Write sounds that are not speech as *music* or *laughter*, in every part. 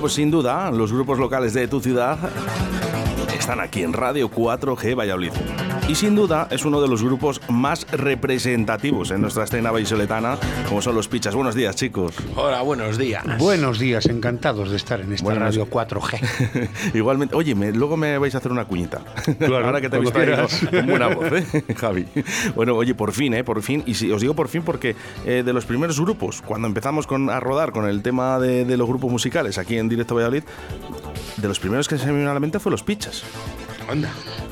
Pues sin duda, los grupos locales de tu ciudad están aquí en Radio 4G Valladolid. Y sin duda es uno de los grupos más representativos en nuestra escena vallisoletana, como son los Pichas. Buenos días, chicos. Hola, buenos días. Buenos días, encantados de estar en esta Buenos- Radio 4G. *laughs* Igualmente, oye, me- luego me vais a hacer una cuñita. Claro, *laughs* Ahora que te he visto con buena voz, ¿eh, *laughs* Javi? Bueno, oye, por fin, ¿eh? Por fin. Y si, os digo por fin porque eh, de los primeros grupos, cuando empezamos con, a rodar con el tema de, de los grupos musicales aquí en Directo Valladolid, de los primeros que se me vino a la mente fue los Pichas. Anda.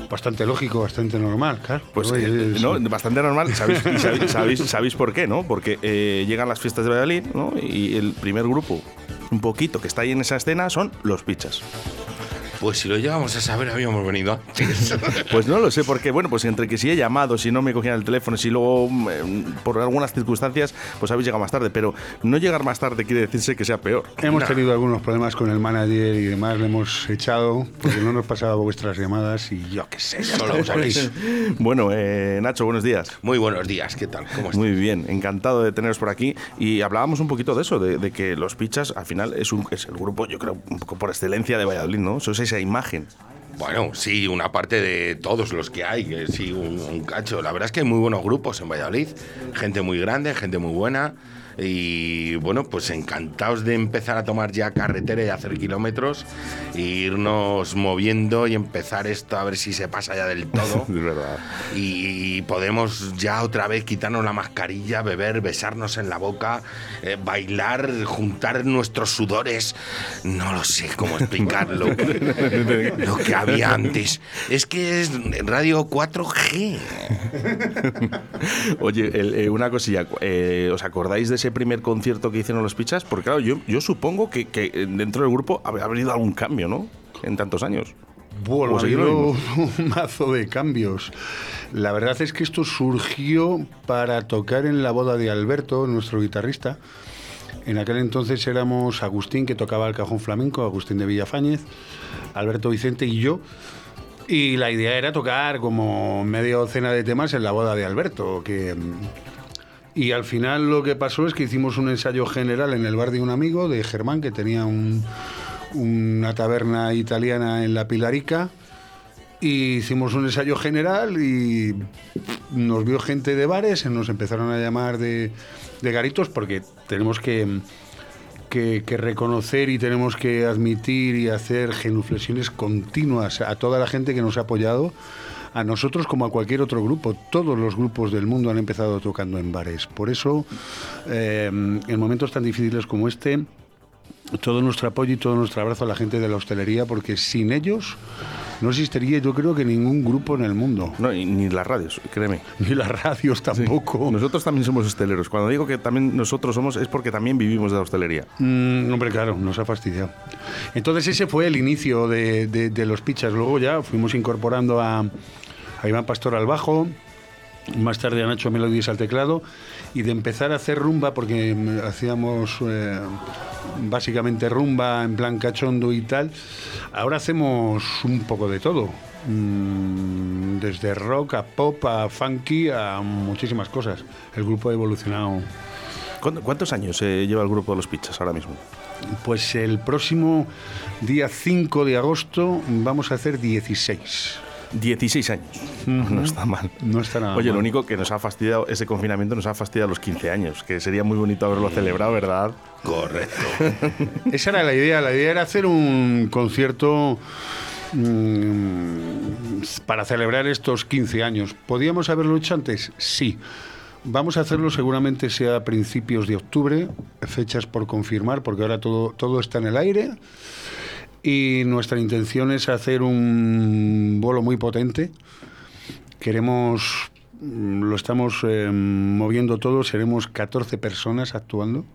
Bastante lógico, bastante normal, claro. Pues eh, es- ¿no? bastante normal. ¿Sabéis, y *laughs* sabéis, sabéis- sabéis por qué, no? Porque eh, llegan las fiestas de Valladolid, ¿no? Y el primer grupo, un poquito, que está ahí en esa escena, son los Pichas. Pues si lo llegamos a saber, habíamos venido antes. *laughs* Pues no lo sé, porque bueno, pues entre que si he llamado, si no me cogían el teléfono, si luego mm, eh, por algunas circunstancias, pues habéis llegado más tarde. Pero no llegar más tarde quiere decirse que sea peor. Hemos tenido algunos problemas con el manager y demás, le hemos echado porque no nos pasaba vuestras llamadas y yo qué sé. ya No lo estamos aquí. sabéis. *laughs* Bueno, eh, Nacho, buenos días. Muy buenos días, ¿qué tal? ¿Cómo estás? Muy bien, encantado de teneros por aquí. Y hablábamos un poquito de eso, de, de que los Pichas al final es, un, es el grupo, yo creo, un poco por excelencia de Valladolid, ¿no? Esa imagen. Bueno, sí, una parte de todos los que hay, que sí, un, un cacho. La verdad es que hay muy buenos grupos en Valladolid, gente muy grande, gente muy buena. Y bueno, pues encantados de empezar a tomar ya carretera y hacer kilómetros, e irnos moviendo y empezar esto a ver si se pasa ya del todo. *laughs* Es verdad. y podemos ya otra vez quitarnos la mascarilla, beber, besarnos en la boca, eh, bailar, juntar nuestros sudores. No lo sé cómo explicarlo. *laughs* lo que había antes. Es que es Radio 4G. *laughs* Oye, el- eh, una cosilla, eh, ¿os acordáis de ese primer concierto que hicieron los Pichas? Porque claro, yo, yo supongo que, que dentro del grupo habrá habido algún cambio, ¿no? En tantos años. Bueno, ¿O ha habido *laughs* un mazo de cambios. La verdad es que esto surgió para tocar en la boda de Alberto, nuestro guitarrista. En aquel entonces éramos Agustín, que tocaba el cajón flamenco, Agustín de Villafañez, Alberto Vicente y yo. Y la idea era tocar como media docena de temas en la boda de Alberto, que... Y al final lo que pasó es que hicimos un ensayo general en el bar de un amigo, de Germán, que tenía un- una taberna italiana en La Pilarica. Y hicimos un ensayo general y nos vio gente de bares, nos empezaron a llamar de, de garitos porque tenemos que, que, que reconocer y tenemos que admitir y hacer genuflexiones continuas a toda la gente que nos ha apoyado, a nosotros como a cualquier otro grupo. Todos los grupos del mundo han empezado tocando en bares. Por eso, eh, en momentos tan difíciles como este, todo nuestro apoyo y todo nuestro abrazo a la gente de la hostelería, porque sin ellos no existiría yo creo que ningún grupo en el mundo. No, y ni las radios, créeme. *laughs* Ni las radios tampoco. Nosotros también somos hosteleros. Cuando digo que también nosotros somos, es porque también vivimos de la hostelería. Mm, hombre, claro, nos ha fastidiado. Entonces ese fue el inicio de, de- de los pichas. Luego ya fuimos incorporando a, a Iván Pastor al bajo, más tarde a Nacho Melodías al teclado, y de empezar a hacer rumba, porque mm, hacíamos eh, básicamente rumba en plan cachondo y tal, ahora hacemos un poco de todo. Mm, Desde rock a pop a funky a muchísimas cosas. El grupo ha evolucionado ¿Cuánto- ¿Cuántos años eh, lleva el grupo de los Pichas ahora mismo? Pues el próximo día 5 de agosto vamos a hacer 16. 16 años. No está mal. No está nada Oye, lo mal. único que nos ha fastidiado, ese confinamiento nos ha fastidiado los 15 años, que sería muy bonito haberlo celebrado, ¿verdad? Correcto. *laughs* Esa era la idea. La idea era hacer un concierto mm, para celebrar estos 15 años. ¿Podíamos haberlo hecho antes? Sí. Vamos a hacerlo seguramente sea a principios de octubre, fechas por confirmar, porque ahora todo, todo está en el aire. Y nuestra intención es hacer un bolo muy potente. Queremos, mm, lo estamos eh, moviendo todo, seremos 14 personas actuando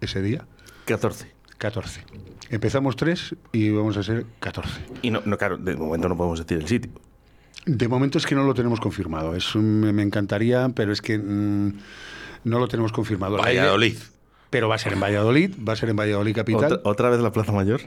ese día. 14. 14. Empezamos tres y vamos a ser 14. Y no, no, claro, de momento no podemos decir el sitio. De momento es que no lo tenemos confirmado. Es, me, me encantaría, pero es que mm, no lo tenemos confirmado. Valladolid. Pero va a ser en Valladolid, va a ser en Valladolid capital. ¿Otra, otra vez la Plaza Mayor?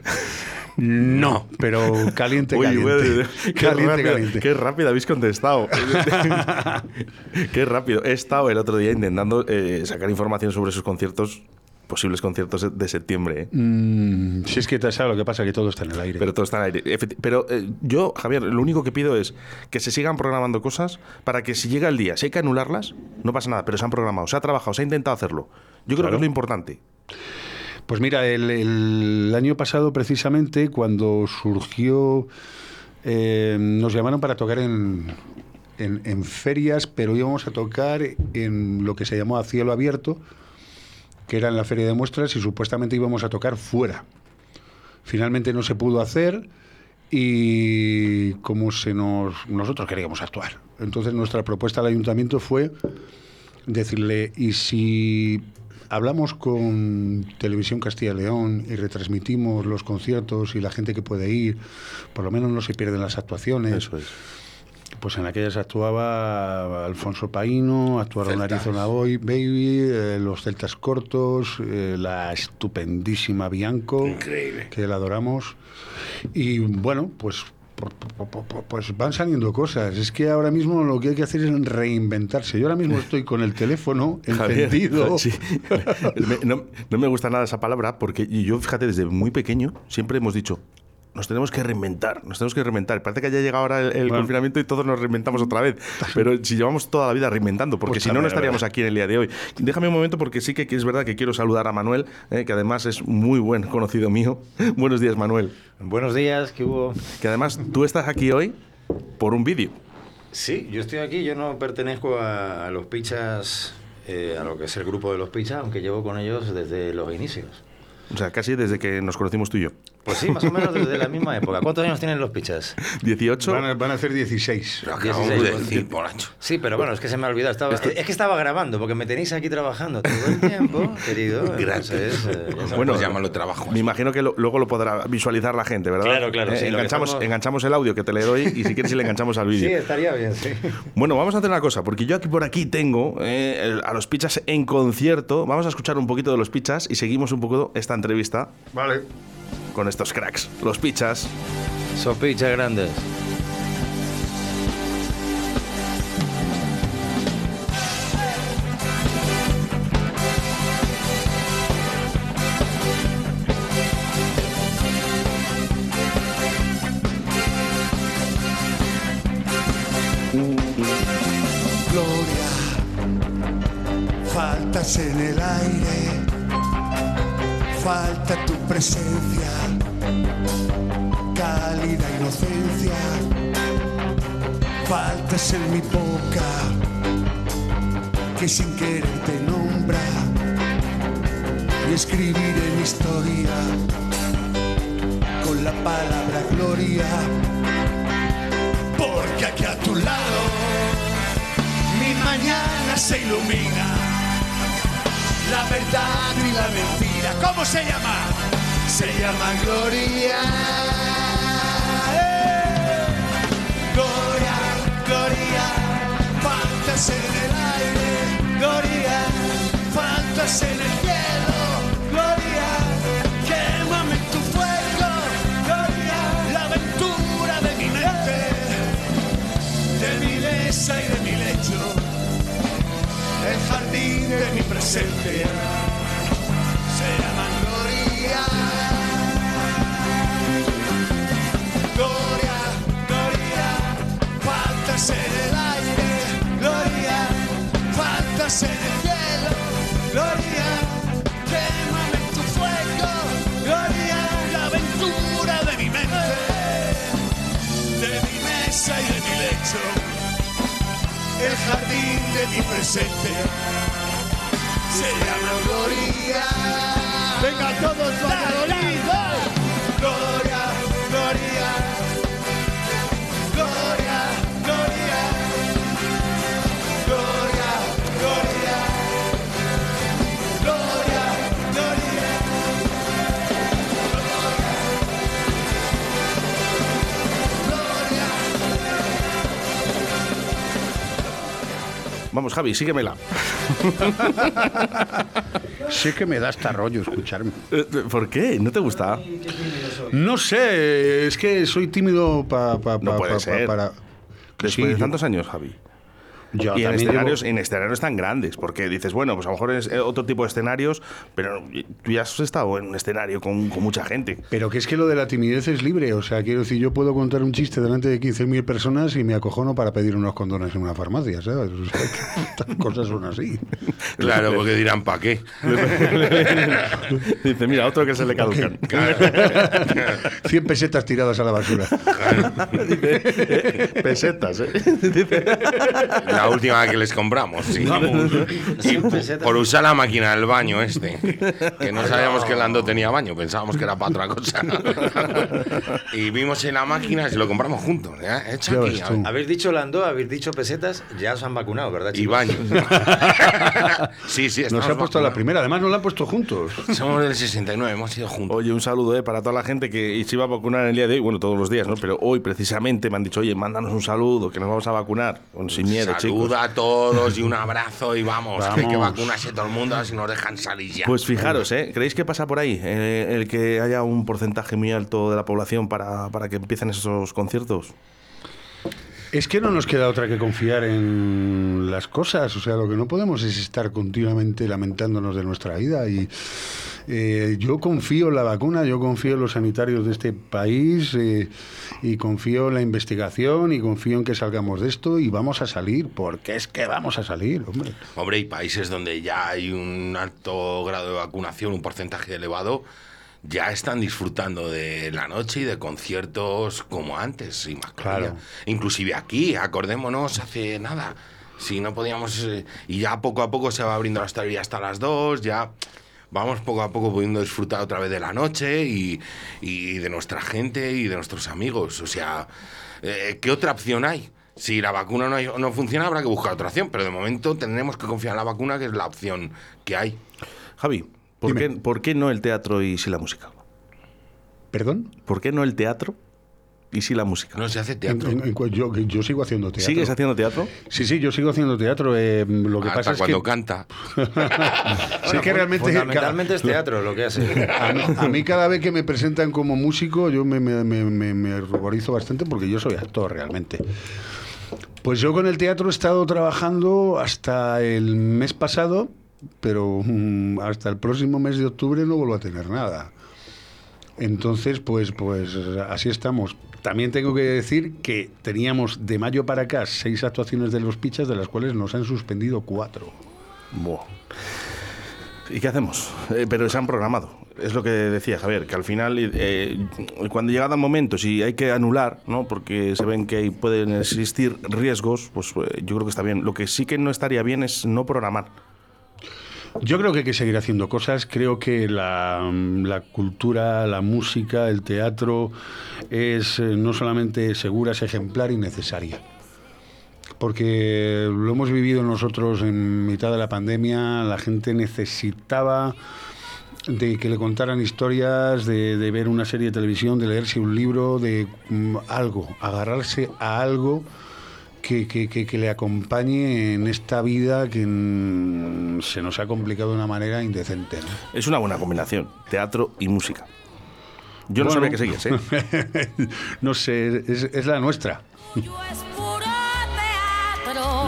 No, pero caliente, *laughs* Uy, caliente. *laughs* qué, caliente, rápido, caliente. qué rápido habéis contestado. *laughs* qué rápido. He estado el otro día intentando eh, sacar información sobre sus conciertos posibles conciertos de- septiembre. ¿eh? Mm, si es que sabes lo que pasa, que todo está en el aire. Pero todo está en el aire. Pero eh, yo, Javier, lo único que pido es que se sigan programando cosas para que si llega el día, si hay que anularlas, no pasa nada, pero se han programado, se ha trabajado, se ha intentado hacerlo. Yo creo Claro. que es lo importante. Pues mira, el, el año pasado precisamente cuando surgió, eh, nos llamaron para tocar en, en- en ferias, pero íbamos a tocar en lo que se llamó a cielo abierto, que era en la feria de muestras y supuestamente íbamos a tocar fuera. Finalmente no se pudo hacer y como se nos nosotros queríamos actuar. Entonces nuestra propuesta al ayuntamiento fue decirle, ¿y si hablamos con Televisión Castilla y León y retransmitimos los conciertos y la gente que puede ir, por lo menos no se pierden las actuaciones? Eso es. Pues en aquellas actuaba Alfonso Paino, actuaron. Arizona Boy, Baby, eh, los Celtas Cortos, eh, la estupendísima Bianco, Increíble. que la adoramos. Y bueno, pues, pu- pu- pu- pu- pues van saliendo cosas. Es que ahora mismo lo que hay que hacer es reinventarse. Yo ahora mismo estoy con el teléfono *laughs* encendido. *laughs* sí. *laughs* No, no me gusta nada esa palabra porque yo, fíjate, desde muy pequeño siempre hemos dicho, nos tenemos que reinventar, nos tenemos que reinventar. Parece que haya llegado ahora el, el Bueno. confinamiento y todos nos reinventamos otra vez. *laughs* Pero si llevamos toda la vida reinventando, porque Pues si no, no estaríamos ¿verdad? aquí en el día de hoy. Déjame un momento porque sí que es verdad que quiero saludar a Manuel, eh, que además es muy buen conocido mío. *laughs* Buenos días, Manuel. Buenos días, ¿qué hubo? Que además tú estás aquí hoy por un vídeo. Sí, yo estoy aquí, yo no pertenezco a, a los pichas, eh, a lo que es el grupo de los pichas, aunque llevo con ellos desde los inicios. O sea, casi desde que nos conocimos tú y yo. Pues sí, más o menos desde la misma época. ¿Cuántos años tienen los pichas? 18. Van a, van a hacer 16. Lo acabamos 16, de decir, borracho. Sí, pero bueno, es que se me ha olvidado. Estaba, Es que estaba grabando, porque me tenéis aquí trabajando todo el tiempo, querido. *laughs* Entonces, eh. Bueno, Pues llámalo trabajo. Me imagino que lo- luego lo podrá visualizar la gente, ¿verdad? Claro, claro, Eh, sí, enganchamos, estamos- enganchamos el audio que te le doy y si quieres le enganchamos al vídeo. sí, estaría bien, sí. Bueno, vamos a hacer una cosa, porque yo aquí por aquí tengo eh, a los pichas en concierto. Vamos a escuchar un poquito de los pichas y seguimos un poco esta entrevista Vale. Con estos cracks. Los pichas. Son pichas grandes. ¿Cómo se llama? Se llama Gloria. ¡Eh! Gloria, Gloria, faltas en el aire. Gloria, faltas en el cielo. Gloria, quémame tu fuego. Gloria, la aventura de mi mente de mi mesa y de mi lecho, el jardín de mi presente el jardín de mi presente. Se llama Gloria. Venga todos Valladolid, Vamos, Javi, síguemela. *laughs* Sé que me da hasta rollo escucharme. Eh, ¿Por qué? ¿No te gusta? No sé, es que soy tímido pa- pa- No pa- puede pa- ser. para... Después Sí, de yo- tantos años, Javi. Yo y en escenarios, llevo- en escenarios tan grandes, porque dices, bueno, pues a lo mejor es eh, otro tipo de escenarios, pero tú ya has estado en un escenario con, con mucha gente. Pero que es que lo de la timidez es libre. O sea, quiero decir, yo puedo contar un chiste delante de 15.000 personas y me acojono para pedir unos condones en una farmacia, ¿sabes? O sea, que *laughs* estas cosas son así. Claro, porque dirán, ¿para qué? *laughs* Dice, mira, otro que se le caducan. *laughs* 100 pesetas tiradas a la basura. Pesetas, ¿eh? La última que les compramos, sí. Sí, Y pesetas. por usar la máquina del baño este, que no sabíamos que Lando tenía baño, pensábamos que era para otra cosa. *laughs* Y vimos en la máquina y lo compramos juntos. ¿eh? Hecho aquí. Habéis dicho Lando, habéis dicho pesetas, ya os han vacunado, ¿verdad, Y baño. *laughs* sí, sí, Nos estamos ha puesto la primera, además nos la han puesto juntos. Somos del 69, hemos ido juntos. Oye, un saludo ¿eh? para toda la gente que se iba a vacunar el día de hoy, bueno, todos los días, ¿no? Pero hoy precisamente me han dicho, oye, mándanos un saludo, que nos vamos a vacunar. Sin miedo, chicos. Saluda a todos y un abrazo y vamos, que hay que Vamos. vacunarse todo el mundo si nos dejan salir ya. Pues fijaros, ¿eh? ¿Creéis que pasa por ahí eh, el que haya un porcentaje muy alto de la población para, para que empiecen esos conciertos? Es que no nos queda otra que confiar en las cosas. O sea, lo que no podemos es estar continuamente lamentándonos de nuestra vida. Y eh, yo confío en la vacuna, yo confío en los sanitarios de este país, eh, y confío en la investigación, y confío en que salgamos de esto y vamos a salir, porque es que vamos a salir, hombre. Hombre, hay países donde ya hay un alto grado de vacunación, un porcentaje elevado, ya están disfrutando de la noche y de conciertos como antes, sin mascarilla. Claro. Inclusive aquí, acordémonos, hace nada. Si no podíamos... eh, y ya poco a poco se va abriendo la hostelería hasta las 2, ya vamos poco a poco pudiendo disfrutar otra vez de la noche y, y de nuestra gente y de nuestros amigos. O sea, eh, ¿qué otra opción hay? Si la vacuna no, hay- no funciona, habrá que buscar otra opción, pero de momento tendremos que confiar en la vacuna, que es la opción que hay. Javi, ¿por, qué, ¿por qué no el teatro y sí la música? ¿Perdón? ¿Por qué no el teatro y sí la música? No se hace teatro. en- en yo, yo sigo haciendo teatro. ¿Sigues haciendo teatro? Sí, sí, yo sigo haciendo teatro. eh, lo que Hasta pasa es cuando que... canta. *laughs* Sí que realmente... Fundamentalmente es teatro lo que hace. *laughs* A mí, a mí cada vez que me presentan como músico yo me, me- me- me- me ruborizo bastante porque yo soy actor realmente. Pues yo con el teatro he estado trabajando hasta el mes pasado, pero mm, hasta el próximo mes de octubre no vuelvo a tener nada. Entonces, pues, pues así estamos. También tengo que decir que teníamos de mayo para acá seis actuaciones de los pichas, de las cuales nos han suspendido cuatro. Buah. ¿Y qué hacemos? Eh, pero se han programado. Es lo que decía Javier, que al final, eh, cuando llegan momentos y hay que anular, ¿no? porque se ven que pueden existir riesgos, pues eh, yo creo que está bien. Lo que sí que no estaría bien es no programar. Yo creo que hay que seguir haciendo cosas. Creo que la, la cultura, la música, el teatro es eh, no solamente segura, es ejemplar y necesaria. Porque lo hemos vivido nosotros en mitad de la pandemia, la gente necesitaba de que le contaran historias, de, de ver una serie de televisión, de leerse un libro, de mm, algo, agarrarse a algo que, que- que- que le acompañe en esta vida que mm, se nos ha complicado de una manera indecente. ¿no? Es una buena combinación, teatro y música. Yo no Bueno. sabía que seguías, ¿eh? *laughs* no sé, es, es la nuestra.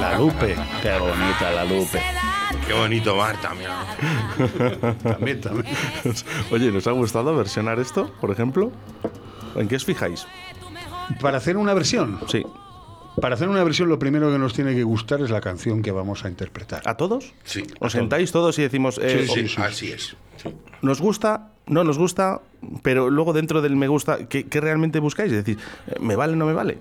La Lupe, qué bonita la Lupe. Qué bonito Marta, mira. *laughs* También, también. *laughs* Oye, ¿nos ha gustado versionar esto, por ejemplo? ¿En qué os fijáis? Para hacer una versión, Sí. Para hacer una versión lo primero que nos tiene que gustar es la canción que vamos a interpretar. ¿A todos? Sí. ¿Os sentáis todos y decimos, eh, Sí, sí, así es. Sí. nos gusta, no nos gusta, pero luego dentro del me gusta, ¿qué, qué realmente buscáis? Es decir, eh, ¿me vale o no me vale?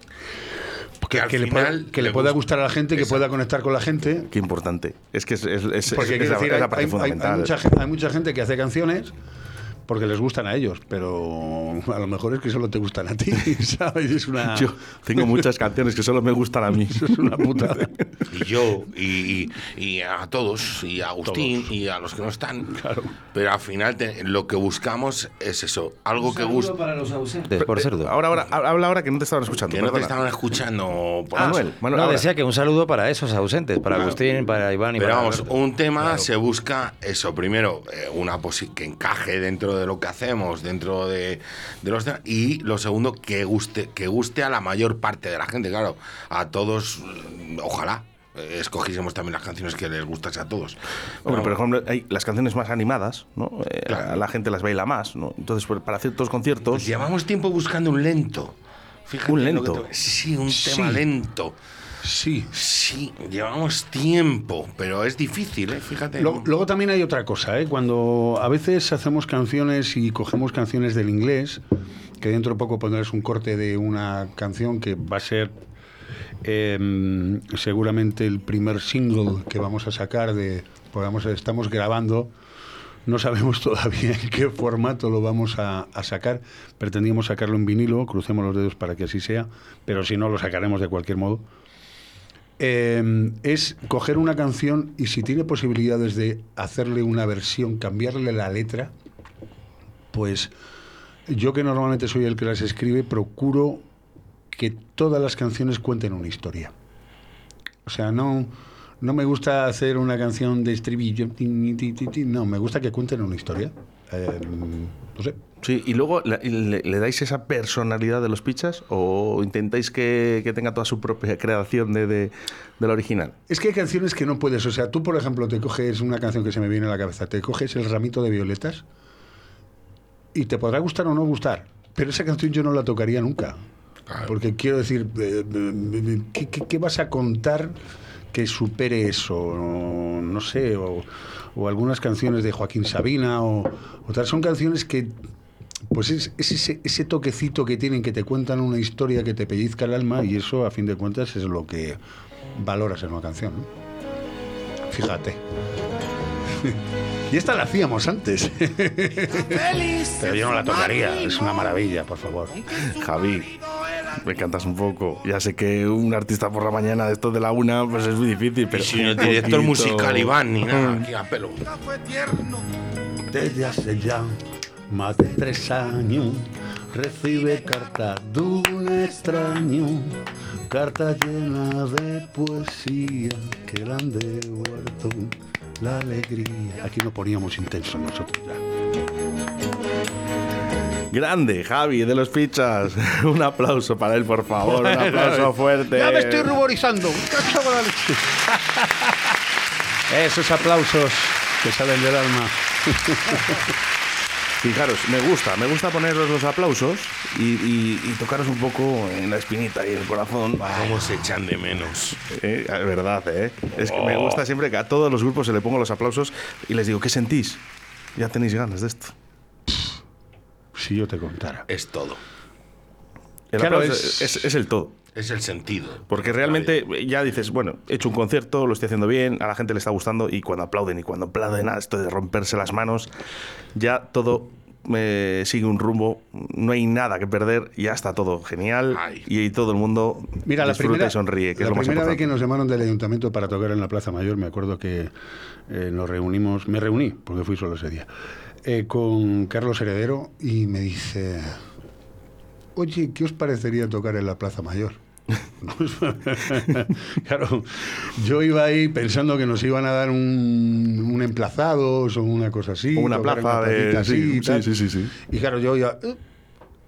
Que, al que le, final pueda, que le pueda gusta. gustar a la gente, que Exacto. pueda conectar con la gente. Qué importante. Es que es, es- es- Porque es- quiero es la, hay, parte hay- fundamental. hay mucha, gen- hay mucha gente que hace canciones porque les gustan a ellos, pero a lo mejor es que solo te gustan a ti, *laughs* ¿sabes? Es una, Yo tengo muchas canciones que solo me gustan a mí. *laughs* es una putada. Y yo, y, y- a todos, y a Agustín, y a los que no están. Pero al final te- lo que buscamos es eso, algo que guste. para los ausentes, por cerdo. Ahora, ahora, habla ahora que no te estaban escuchando. Que no te estaban escuchando. por Manuel, eso. Manuel, no, ahora. decía que un saludo para esos ausentes, para Agustín, para Iván y Pero para vamos, Alberto. un tema se busca eso. Primero, eh, una posi- que encaje dentro de lo que hacemos, dentro de, de los. Y lo segundo, que guste, que guste a la mayor parte de la gente, claro. A todos, ojalá. eh, escogiésemos también las canciones que les gustase a todos. Hombre, Pero- por ejemplo, hay las canciones más animadas, ¿no? Eh, Claro. La gente las baila más, ¿no? Entonces, pues, para ciertos conciertos... Llevamos tiempo buscando un lento. Fíjate ¿Un lento? te- Sí, un Sí. tema lento. Sí. Sí, llevamos tiempo, pero es difícil, ¿eh? Fíjate. Lo- Luego también hay otra cosa, ¿eh? cuando a veces hacemos canciones y cogemos canciones del inglés, que dentro de poco pondrás un corte de una canción que va a ser em, seguramente el primer single que vamos a sacar de, estamos grabando, no sabemos *laughs* todavía en qué formato lo vamos a, a sacar, pretendíamos sacarlo en vinilo, crucemos los dedos para que así sea, pero si no lo sacaremos de cualquier modo. Eh, es coger una canción y si tiene posibilidades de hacerle una versión, cambiarle la letra, pues yo que normalmente soy el que las escribe, procuro que todas las canciones cuenten una historia. O sea, no, no me gusta hacer una canción de estribillo, no, me gusta que cuenten una historia. Eh, no sé, Sí, y luego le, le dais esa personalidad de los pichas o intentáis que, que tenga toda su propia creación de, de, de la original. Es que hay canciones que no puedes. O sea, tú, por ejemplo, te coges una canción que se me viene a la cabeza, te coges el ramito de violetas y te podrá gustar o no gustar, pero esa canción yo no la tocaría nunca. Porque quiero decir, eh, eh, ¿qué, qué- qué vas a contar que supere eso? No, sé, o, o algunas canciones de Joaquín Sabina, o otras son canciones que, pues es, es ese, ese toquecito que tienen, que te cuentan una historia que te pellizca el alma, y eso, a fin de cuentas, es lo que valoras en una canción. Fíjate. *laughs* y esta la hacíamos antes. *laughs* Pero yo no la tocaría, es una maravilla, por favor. Javi, me cantas un poco. Ya sé que un artista por la mañana de estos de la una, pues es muy difícil, pero. Y el un director musical Iván ni nada, aquí a pelo. Desde hace ya más de tres años recibe carta de un extraño, carta llena de poesía que le han devuelto la alegría. Aquí nos poníamos intensos nosotros ya. Grande, Javi, de los pichas. *laughs* un aplauso para él, por favor. Un aplauso fuerte. Ya me estoy ruborizando. Esos aplausos que salen del alma. *laughs* Fijaros, me gusta, me gusta poneros los aplausos y, y- y tocaros un poco en la espinita y en el corazón. ¿Cómo se echan de menos? Eh, es verdad, ¿eh? Es que me gusta siempre que a todos los grupos se le pongo los aplausos y les digo, ¿qué sentís? Ya tenéis ganas de esto. Si yo te contara. Es todo. El Claro, aplauso es- es, es el todo. Es el sentido. Porque realmente ya dices, bueno, he hecho un concierto, lo estoy haciendo bien, a la gente le está gustando y cuando aplauden y cuando aplauden esto de romperse las manos, ya todo eh, sigue un rumbo, no hay nada que perder, ya está todo genial Ay. y, todo el mundo Mira, la disfruta primera, y sonríe, que la es lo más primera vez que nos llamaron del ayuntamiento para tocar en la Plaza Mayor, me acuerdo que eh, nos reunimos, me reuní, porque fui solo ese día, eh, con Carlos Heredero y me dice, oye, ¿qué os parecería tocar en la Plaza Mayor? *laughs* claro, yo iba ahí pensando que nos iban a dar un, un emplazados o una cosa así. O una plaza una de- así sí, y tal. sí, sí, sí. Y claro, yo iba... "Eh",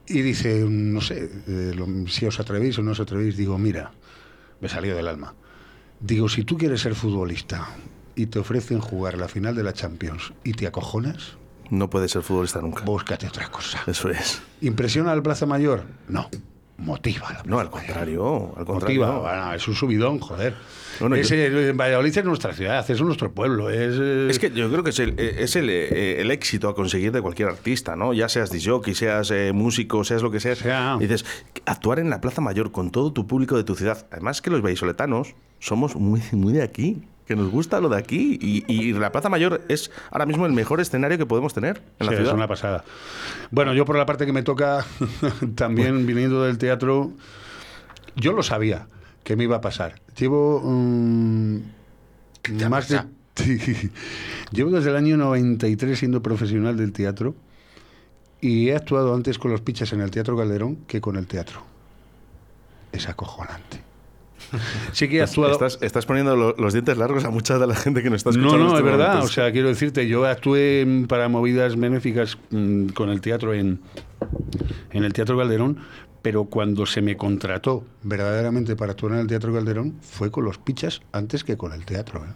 Y dice, no sé, eh, lo- si os atrevéis o no os atrevéis, digo, mira, me salió del alma. Digo, si tú quieres ser futbolista y te ofrecen jugar la final de la Champions y te acojonas, No puede ser futbolista nunca. búscate otra cosa. Eso es. ¿Impresiona al Plaza Mayor? No. Motiva. la No, al Plaza Mayor. contrario, al contrario. Motiva. Bueno, es un subidón, joder. Bueno, Es, yo- eh, Valladolid es nuestra ciudad, es nuestro pueblo. Es, eh, Es que yo creo que es el, es el, eh, el éxito a conseguir de cualquier artista, ¿no? Ya seas disjockey, seas eh, músico, seas lo que seas. Sea. Dices, actuar en la Plaza Mayor con todo tu público de tu ciudad. Además que los vallisoletanos somos muy, muy de aquí, que nos gusta lo de aquí. Y, y la Plaza Mayor es ahora mismo el mejor escenario que podemos tener en la Sí, ciudad. es una pasada. Bueno, yo por la parte que me toca, *laughs* también viniendo del teatro, yo lo sabía que me iba a pasar. Llevo mm, más de... *laughs* Sí. Llevo desde el año 93 siendo profesional del teatro y he actuado antes con los pichas en el Teatro Calderón que con el teatro. Es acojonante. Sí que he actuado... Estás, estás poniendo lo- los dientes largos a mucha de la gente que nos está No, escuchando. en no, es estos verdad. O sea, quiero decirte, yo actué para movidas benéficas mm, con el teatro en, en el Teatro Calderón, pero cuando se me contrató verdaderamente para actuar en el Teatro Calderón fue con los pichas antes que con el teatro. ¿eh?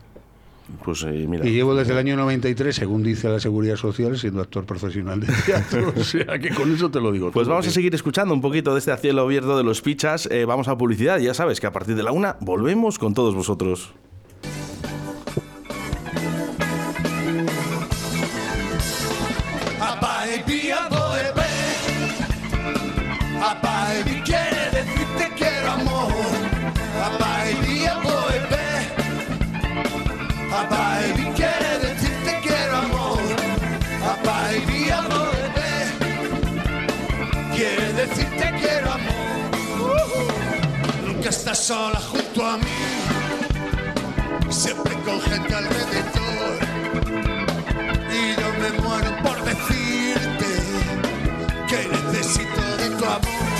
Pues eh, mira. Y llevo desde el año 93, según dice la Seguridad Social, siendo actor profesional de teatro. *laughs* o sea que con eso te lo digo. Pues vamos a seguir escuchando un poquito de este cielo abierto de los pichas. Eh, vamos a publicidad. Ya sabes que a partir de la una volvemos con todos vosotros. Estás sola junto a mí. Siempre con gente alrededor y yo me muero por decirte que necesito de tu amor.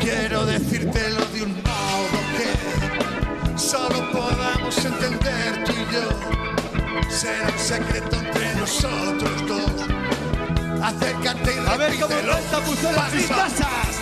Quiero decírtelo de un modo que solo podamos entender tú y yo. Será un secreto entre nosotros dos. Acércate y A ver cómo canta Pucela Pa'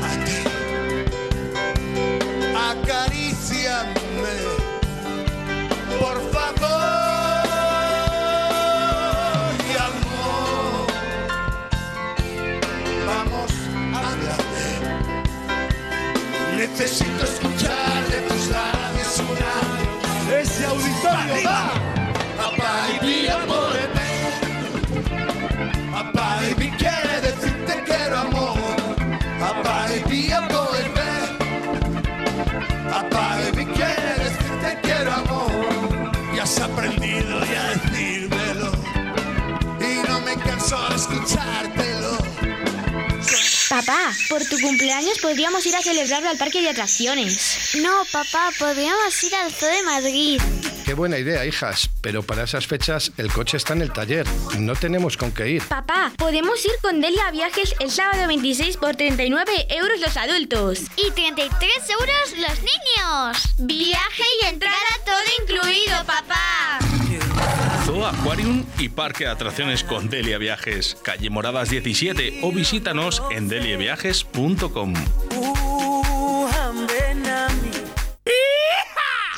Necesito escuchar de tus labios una Ese auditorio va. Por tu cumpleaños podríamos ir a celebrarlo al parque de atracciones. No, papá, podríamos ir al Zoo de Madrid. Qué buena idea, hijas, pero para esas fechas el coche está en el taller. No tenemos con qué ir. Papá, podemos ir con Delia Viajes el sábado 26 por 39 euros los adultos. Y 33 euros los niños. Viaje y entrada todo incluido, papá. Aquarium y Parque de Atracciones con Delia Viajes. Calle Moradas 17 o visítanos en deliaviajes.com.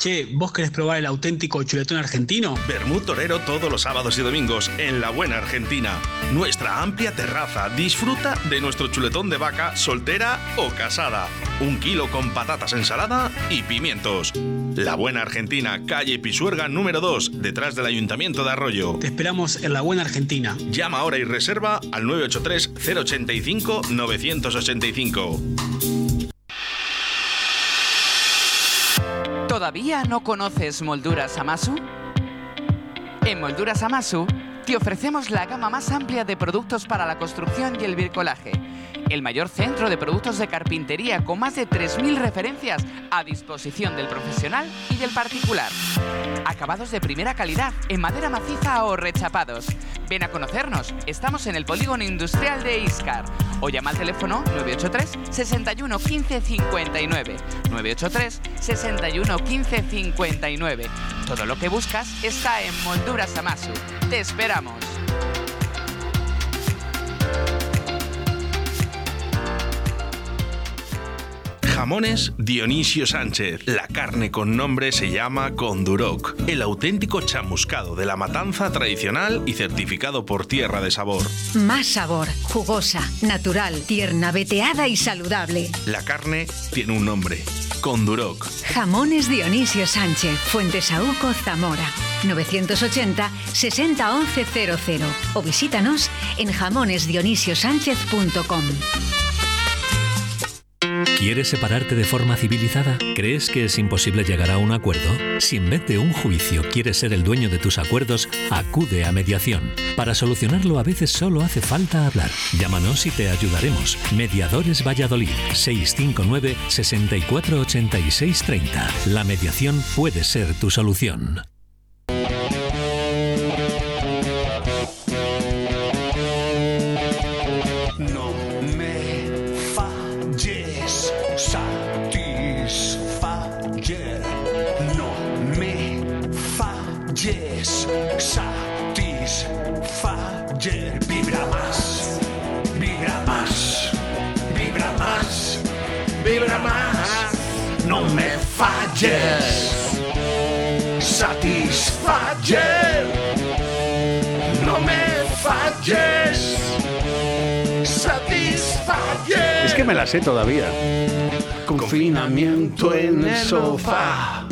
Che, ¿vos querés probar el auténtico chuletón argentino? Bermú Torero todos los sábados y domingos en La Buena Argentina. Nuestra amplia terraza. Disfruta de nuestro chuletón de vaca soltera o casada. Un kilo con patatas, ensalada y pimientos. La Buena Argentina, calle Pisuerga número 2, detrás del Ayuntamiento de Arroyo. Te esperamos en la buena Argentina. Llama ahora y reserva al 983-085-985. ¿Todavía no conoces Molduras Amasu? En Molduras Amasu te ofrecemos la gama más amplia de productos para la construcción y el bricolaje. El mayor centro de productos de carpintería con más de 3.000 referencias a disposición del profesional y del particular. Acabados de primera calidad en madera maciza o rechapados. Ven a conocernos. Estamos en el polígono industrial de Iscar. O llama al teléfono 983 61 15 59. 983 61 15 59. Todo lo que buscas está en Molduras Amasu. Te esperamos. Jamones Dionisio Sánchez. La carne con nombre se llama Conduroc. El auténtico chamuscado de la matanza tradicional y certificado por Tierra de Sabor. Más sabor, jugosa, natural, tierna, veteada y saludable. La carne tiene un nombre. Conduroc. Jamones Dionisio Sánchez, Fuentesauco, Zamora. 980 60 11 00 o visítanos en jamonesdionisiosánchez.com. ¿Quieres separarte de forma civilizada? ¿Crees que es imposible llegar a un acuerdo? Si en vez de un juicio quieres ser el dueño de tus acuerdos, acude a mediación. Para solucionarlo a veces solo hace falta hablar. Llámanos y te ayudaremos. Mediadores Valladolid 659 6486 30. La mediación puede ser tu solución. Falles, Satisfayer. No me falles, Satisfayer. Es que me la sé todavía. Confinamiento en el sofá.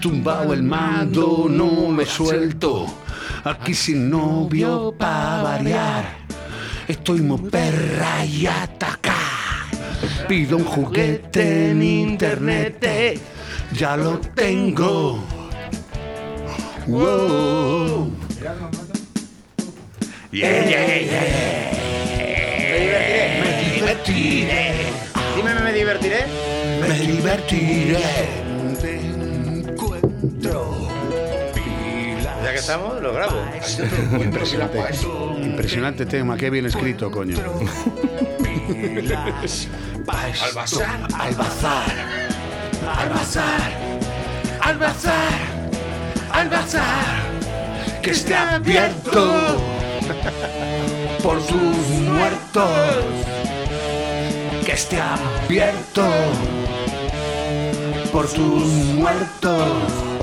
Tumbado el mando, no lo suelto. Aquí sin novio pa' variar. Estoy muy perra y atacar. Pido un juguete en internet. Ya lo tengo. Wow. Yeah, yeah, yeah. Me divertiré. Dime, ¿me divertiré? Me divertiré. Te encuentro. Ya que estamos, lo grabo. Impresionante. Impresionante tema, qué bien escrito, coño. Al bazar, Al bazar. Al bazar, al bazar, al bazar. Que esté abierto por tus muertos. Que esté abierto por tus muertos.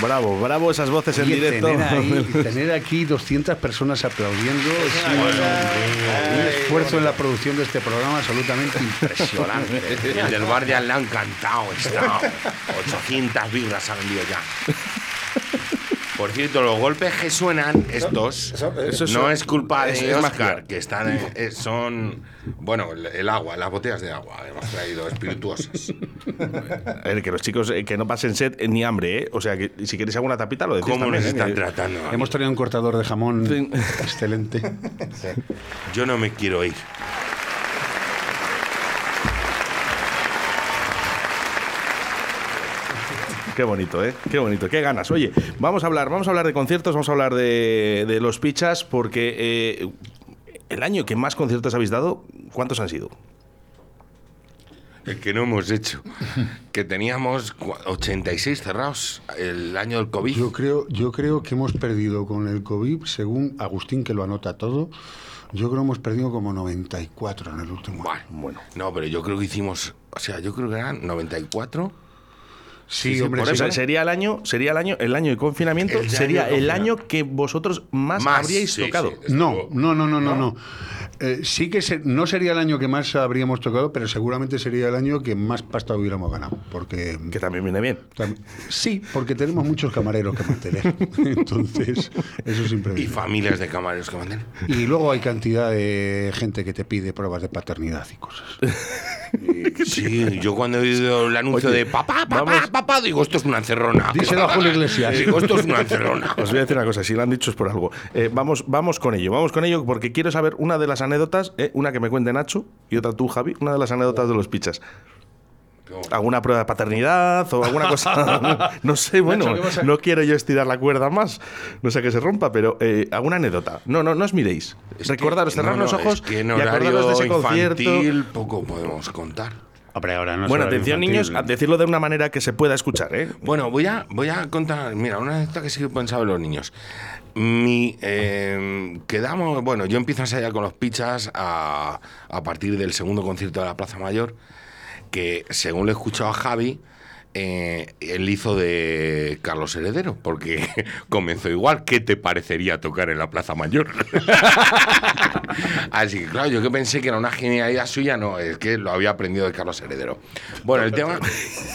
Bravo, bravo esas voces en directo. Tener, ahí- *laughs* tener aquí 200 personas aplaudiendo es un, un esfuerzo en la producción de este programa absolutamente impresionante. *laughs* El del bar ya le ha encantado. Está 800 vibras ha vendido ya. Por cierto, los golpes que suenan estos eso no es culpa de Oscar, que están eh, son bueno el, el agua, las botellas de agua hemos traído espirituosas. A ver, que los chicos eh, que no pasen sed eh, ni hambre, ¿eh? O sea, que si queréis alguna tapita lo decís ¿Cómo también, nos están tratando? Hemos traído un cortador de jamón excelente. Yo no me quiero ir. Qué bonito, ¿eh? Qué bonito, qué ganas. Oye, vamos a hablar, vamos a hablar de conciertos, vamos a hablar de, de los pichas, porque eh, el año que más conciertos habéis dado, ¿cuántos han sido? El que no hemos hecho. Que teníamos cua- 86 cerrados el año del COVID. Yo creo, yo creo que hemos perdido con el COVID, según Agustín, que lo anota todo, yo creo que hemos perdido como 94 en el último año. Bueno. No, pero yo creo que hicimos, o sea, yo creo que eran 94. Sí, hombre, por sí, eso sería el año, sería el año, el año de confinamiento, El año sería de el año que vosotros más, Más, habríais sí, tocado. sí, No, no, no, no, no, no. Eh, sí que se- no sería el año que más habríamos tocado, pero seguramente sería el año que más pasta hubiéramos ganado. Porque Que también viene bien. tam- sí, porque tenemos muchos camareros que mantener. *laughs* Entonces, eso siempre Y viene. familias de camareros que manden. Y luego hay cantidad de gente que te pide pruebas de paternidad y cosas. *laughs* Sí, yo cuando he oído el anuncio Oye, de papá, papá, vamos- papá, digo, esto es una encerrona. Díselo a Julio Iglesias. Digo, esto es una encerrona. Os voy a decir una cosa, si lo han dicho es por algo. Eh, vamos, vamos con ello, vamos con ello porque quiero saber una de las anécdotas, eh, una que me cuente Nacho y otra tú, Javi, una de las anécdotas de los pichas. ¿Alguna prueba de paternidad o alguna cosa? *laughs* no sé, bueno, no quiero yo estirar la cuerda más, no sé que se rompa, pero eh, alguna anécdota. No, no, no os miréis. Es Recordaros, cerrar no, los ojos es que en y acordaros de ese concierto. infantil poco podemos contar. Hombre, ahora no es Bueno, atención infantil. niños, a decirlo de una manera que se pueda escuchar, ¿eh? Bueno, voy a, voy a contar, mira, una anécdota que sí que he pensado en los niños. Mi, eh, quedamos, bueno, yo empiezo a ensayar con los pichas a, a partir del segundo concierto de la Plaza Mayor, que según le he escuchado a Javi, eh, él hizo de Carlos Heredero, porque *laughs* comenzó igual. ¿Qué te parecería tocar en la Plaza Mayor? *laughs* Así que, claro, yo que pensé que era una genialidad suya, no, es que lo había aprendido de Carlos Heredero. Bueno, el tema,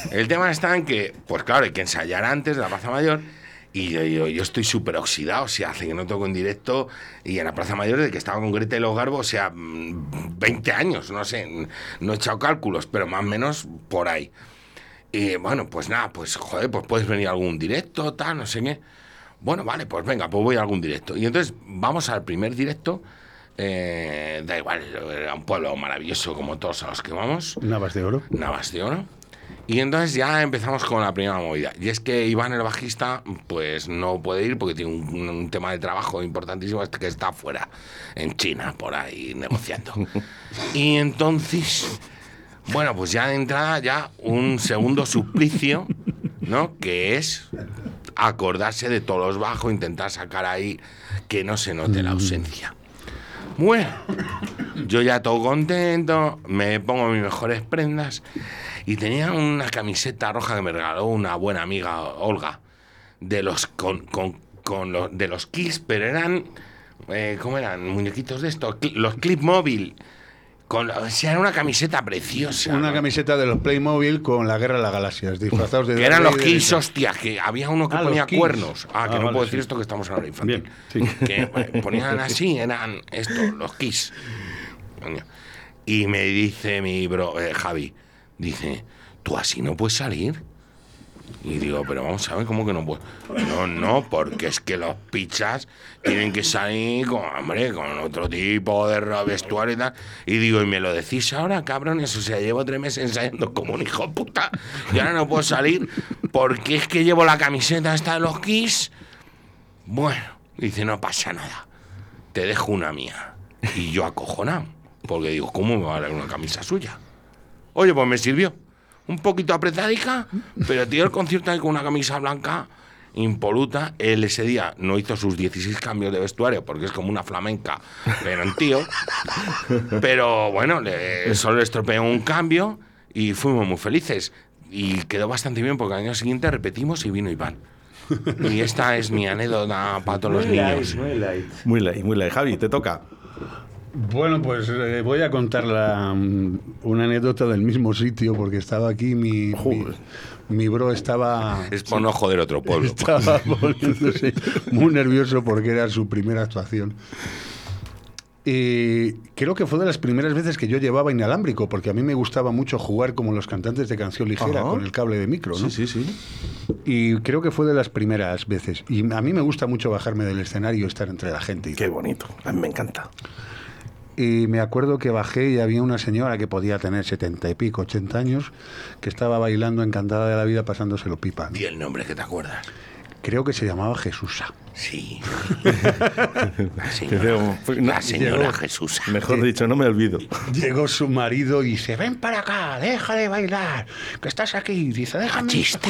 el tema está en que, pues claro, hay que ensayar antes de la Plaza Mayor. Y yo, yo, yo estoy súper oxidado, o sea, hace que no toco en directo. Y en la Plaza Mayor, de que estaba con Greta y los Garbos, o sea, mm, 20 años, no sé, no he echado cálculos, pero más o menos por ahí. Y bueno, pues nada, pues joder, pues puedes venir a algún directo, tal, no sé qué. Bueno, vale, pues venga, pues voy a algún directo. Y entonces vamos al primer directo. eh, da igual, era un pueblo maravilloso como todos a los que vamos. Navas de oro. Navas de Oro. Y entonces ya empezamos con la primera movida. Y es que Iván, el bajista, pues no puede ir porque tiene un, un tema de trabajo importantísimo que está afuera, en China, por ahí negociando. *laughs* y entonces, bueno, pues ya de entrada ya un segundo suplicio, ¿no? Que es acordarse de todos los bajos, intentar sacar ahí que no se note la ausencia. Bueno, yo ya todo contento, me pongo mis mejores prendas y tenía una camiseta roja que me regaló una buena amiga, Olga, de los con, con, con los, de los Kills, pero eran eh, ¿cómo eran? Muñequitos de estos, los Clip Móvil. Con, o sea, era una camiseta preciosa. Una ¿no? camiseta de los Playmobil con la Guerra de las Galaxias, disfrazados de Que eran los tal. hostia, que había uno que Ah, ponía cuernos. Ah, que Ah, no puedo decir esto que estamos en hora infantil. Bien, sí. Que eh, ponían así, eran estos, los Kiss. Y me dice mi bro, eh, Javi, dice, tú así no puedes salir. Y digo, pero vamos a ver, ¿cómo que no puedo? No, no, porque es que los pichas tienen que salir con, hombre, con otro tipo de vestuario y tal. Y digo, ¿y me lo decís ahora, cabrones? O sea, llevo tres meses ensayando como un hijo puta y ahora no puedo salir porque es que llevo la camiseta esta de los Kiss. Bueno, dice, no pasa nada. Te dejo una mía. Y yo acojonado, porque digo, ¿cómo me va a dar una camisa suya? Oye, pues me sirvió. Un poquito apretadica, pero tío, el concierto ahí con una camisa blanca impoluta. Él ese día no hizo sus 16 cambios de vestuario porque es como una flamenca, pero en tío. Pero bueno, le- solo le estropeó un cambio y fuimos muy felices. Y quedó bastante bien porque al año siguiente repetimos y vino Iván. Y esta es mi anécdota para todos los light, niños. muy light. Muy light, muy light. Javi, te toca. Bueno, pues eh, voy a contar la, mm, una anécdota del mismo sitio porque estaba aquí mi, mi, mi bro estaba Es por no joder otro pueblo. *laughs* estaba poniéndose muy nervioso porque era su primera actuación. Y creo que fue de las primeras veces que yo llevaba inalámbrico, porque a mí me gustaba mucho jugar como los cantantes de canción ligera Ajá. con el cable de micro, ¿no? Sí, sí, sí. Y creo que fue de las primeras veces. Y a mí me gusta mucho bajarme del escenario y estar entre la gente. y Qué bonito. A mí me encanta. Y me acuerdo que bajé y había una señora que podía tener setenta y pico, 80 años, que estaba bailando encantada de la vida pasándoselo pipa. ¿no? Di el nombre que te acuerdas. Creo que se llamaba Jesusa. Sí. *laughs* Que veo- La señora Llegó- Jesús. Mejor dicho, no me olvido. *laughs* Llegó su marido y dice, ven para acá, deja de bailar, que estás aquí. Dice, déjame. Machista.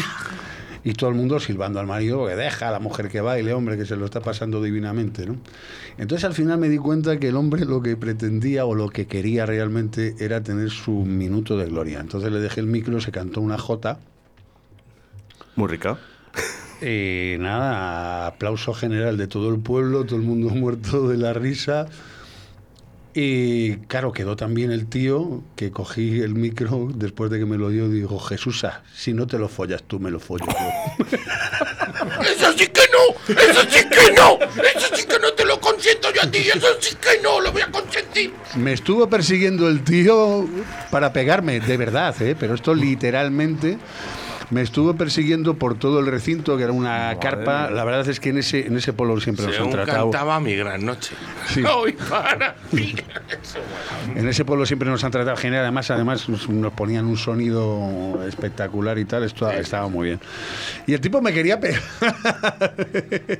Y todo el mundo silbando al marido, que deja a la mujer que baile, hombre, que se lo está pasando divinamente, ¿no? Entonces al final me di cuenta que el hombre lo que pretendía o lo que quería realmente era tener su minuto de gloria. Entonces le dejé el micro, se cantó una jota. Muy rica. Y nada, aplauso general de todo el pueblo, todo el mundo *laughs* muerto de la risa. Y claro, quedó también el tío que cogí el micro después de que me lo dio y dijo, Jesusa, si no te lo follas tú, me lo follo yo. *laughs* Eso sí que no, eso sí que no, eso sí que no te lo consiento yo a ti, eso sí que no lo voy a consentir. Me estuvo persiguiendo el tío para pegarme, de verdad, ¿eh? pero esto literalmente me estuvo persiguiendo por todo el recinto, que era una carpa. La verdad es que en ese, en ese polo siempre nos han tratado. cantaba mi gran noche. Sí. *laughs* Hoy para. En ese pueblo siempre nos han tratado genial. Además, además nos, nos ponían un sonido espectacular y tal. Esto estaba muy bien. Y el tipo me quería pegar. *laughs*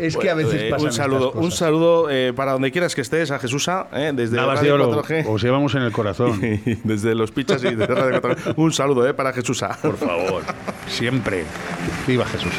es que a veces eh, pasan un saludo, estas un saludo eh, para donde quieras que estés, a Jesusa, eh, desde Navas Radio de oro, 4G. os llevamos en el corazón. *laughs* desde los pichas y desde Radio 4G. Un saludo eh, para Jesusa. Por favor. Siempre. Viva Jesús.